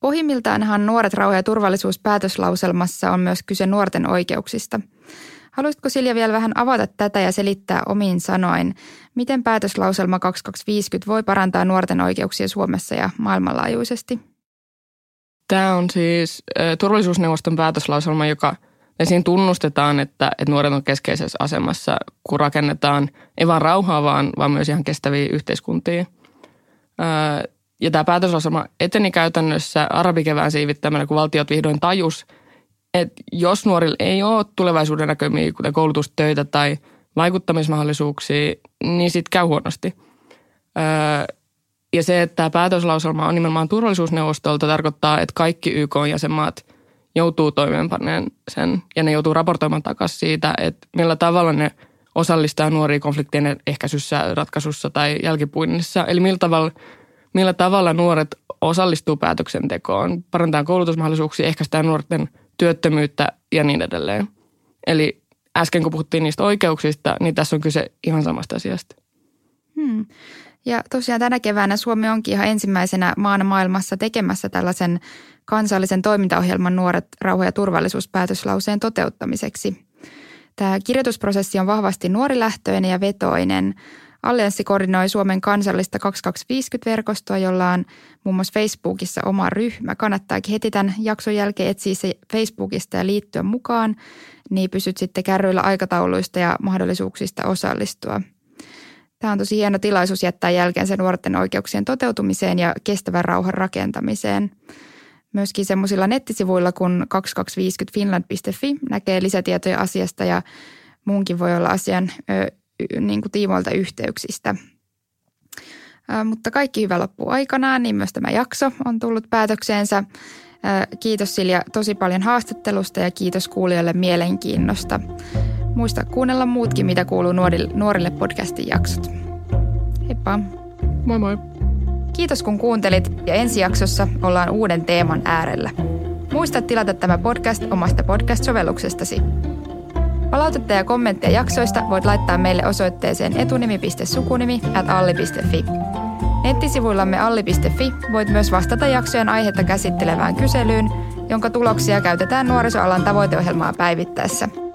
Pohjimmiltaanhan Nuoret rauha ja turvallisuus päätöslauselmassa on myös kyse nuorten oikeuksista – Haluaisitko Silja vielä vähän avata tätä ja selittää omiin sanoin, miten päätöslauselma 2250 voi parantaa nuorten oikeuksia Suomessa ja maailmanlaajuisesti? Tämä on siis turvallisuusneuvoston päätöslauselma, joka ja siinä tunnustetaan, että, että nuoret on keskeisessä asemassa, kun rakennetaan ei vain rauhaa, vaan, vaan myös ihan kestäviä yhteiskuntia. Ja tämä päätöslauselma eteni käytännössä arabikevään siivittämänä, kun valtiot vihdoin tajus – että jos nuorilla ei ole tulevaisuuden näkymiä, kuten koulutustöitä tai vaikuttamismahdollisuuksia, niin sitten käy huonosti. Öö, ja se, että tämä päätöslauselma on nimenomaan turvallisuusneuvostolta, tarkoittaa, että kaikki YK-jäsenmaat joutuu toimeenpaneen sen ja ne joutuu raportoimaan takaisin siitä, että millä tavalla ne osallistaa nuoria konfliktien ehkäisyssä, ratkaisussa tai jälkipuinnissa. Eli millä tavalla, millä tavalla nuoret osallistuu päätöksentekoon, parantaa koulutusmahdollisuuksia, ehkäistään nuorten työttömyyttä ja niin edelleen. Eli äsken kun puhuttiin niistä oikeuksista, niin tässä on kyse ihan samasta asiasta. Hmm. Ja tosiaan tänä keväänä Suomi onkin ihan ensimmäisenä maana maailmassa tekemässä tällaisen kansallisen toimintaohjelman Nuoret rauha- ja turvallisuuspäätöslauseen toteuttamiseksi. Tämä kirjoitusprosessi on vahvasti nuorilähtöinen ja vetoinen – Allianssi koordinoi Suomen kansallista 2250-verkostoa, jolla on muun muassa Facebookissa oma ryhmä. Kannattaakin heti tämän jakson jälkeen etsiä se Facebookista ja liittyä mukaan, niin pysyt sitten kärryillä aikatauluista ja mahdollisuuksista osallistua. Tämä on tosi hieno tilaisuus jättää jälkeensä nuorten oikeuksien toteutumiseen ja kestävän rauhan rakentamiseen. Myöskin semmoisilla nettisivuilla kuin 2250finland.fi näkee lisätietoja asiasta ja muunkin voi olla asian niin kuin tiimoilta yhteyksistä. Mutta kaikki hyvä loppuu aikanaan, niin myös tämä jakso on tullut päätökseensä. Kiitos Silja tosi paljon haastattelusta ja kiitos kuulijoille mielenkiinnosta. Muista kuunnella muutkin, mitä kuuluu nuorille, nuorille podcastin jaksot. Heippa! Moi moi! Kiitos kun kuuntelit ja ensi jaksossa ollaan uuden teeman äärellä. Muista tilata tämä podcast omasta podcast-sovelluksestasi. Palautetta ja kommentteja jaksoista voit laittaa meille osoitteeseen etunimi.sukunimi at alli.fi. Nettisivuillamme alli.fi voit myös vastata jaksojen aihetta käsittelevään kyselyyn, jonka tuloksia käytetään nuorisoalan tavoiteohjelmaa päivittäessä –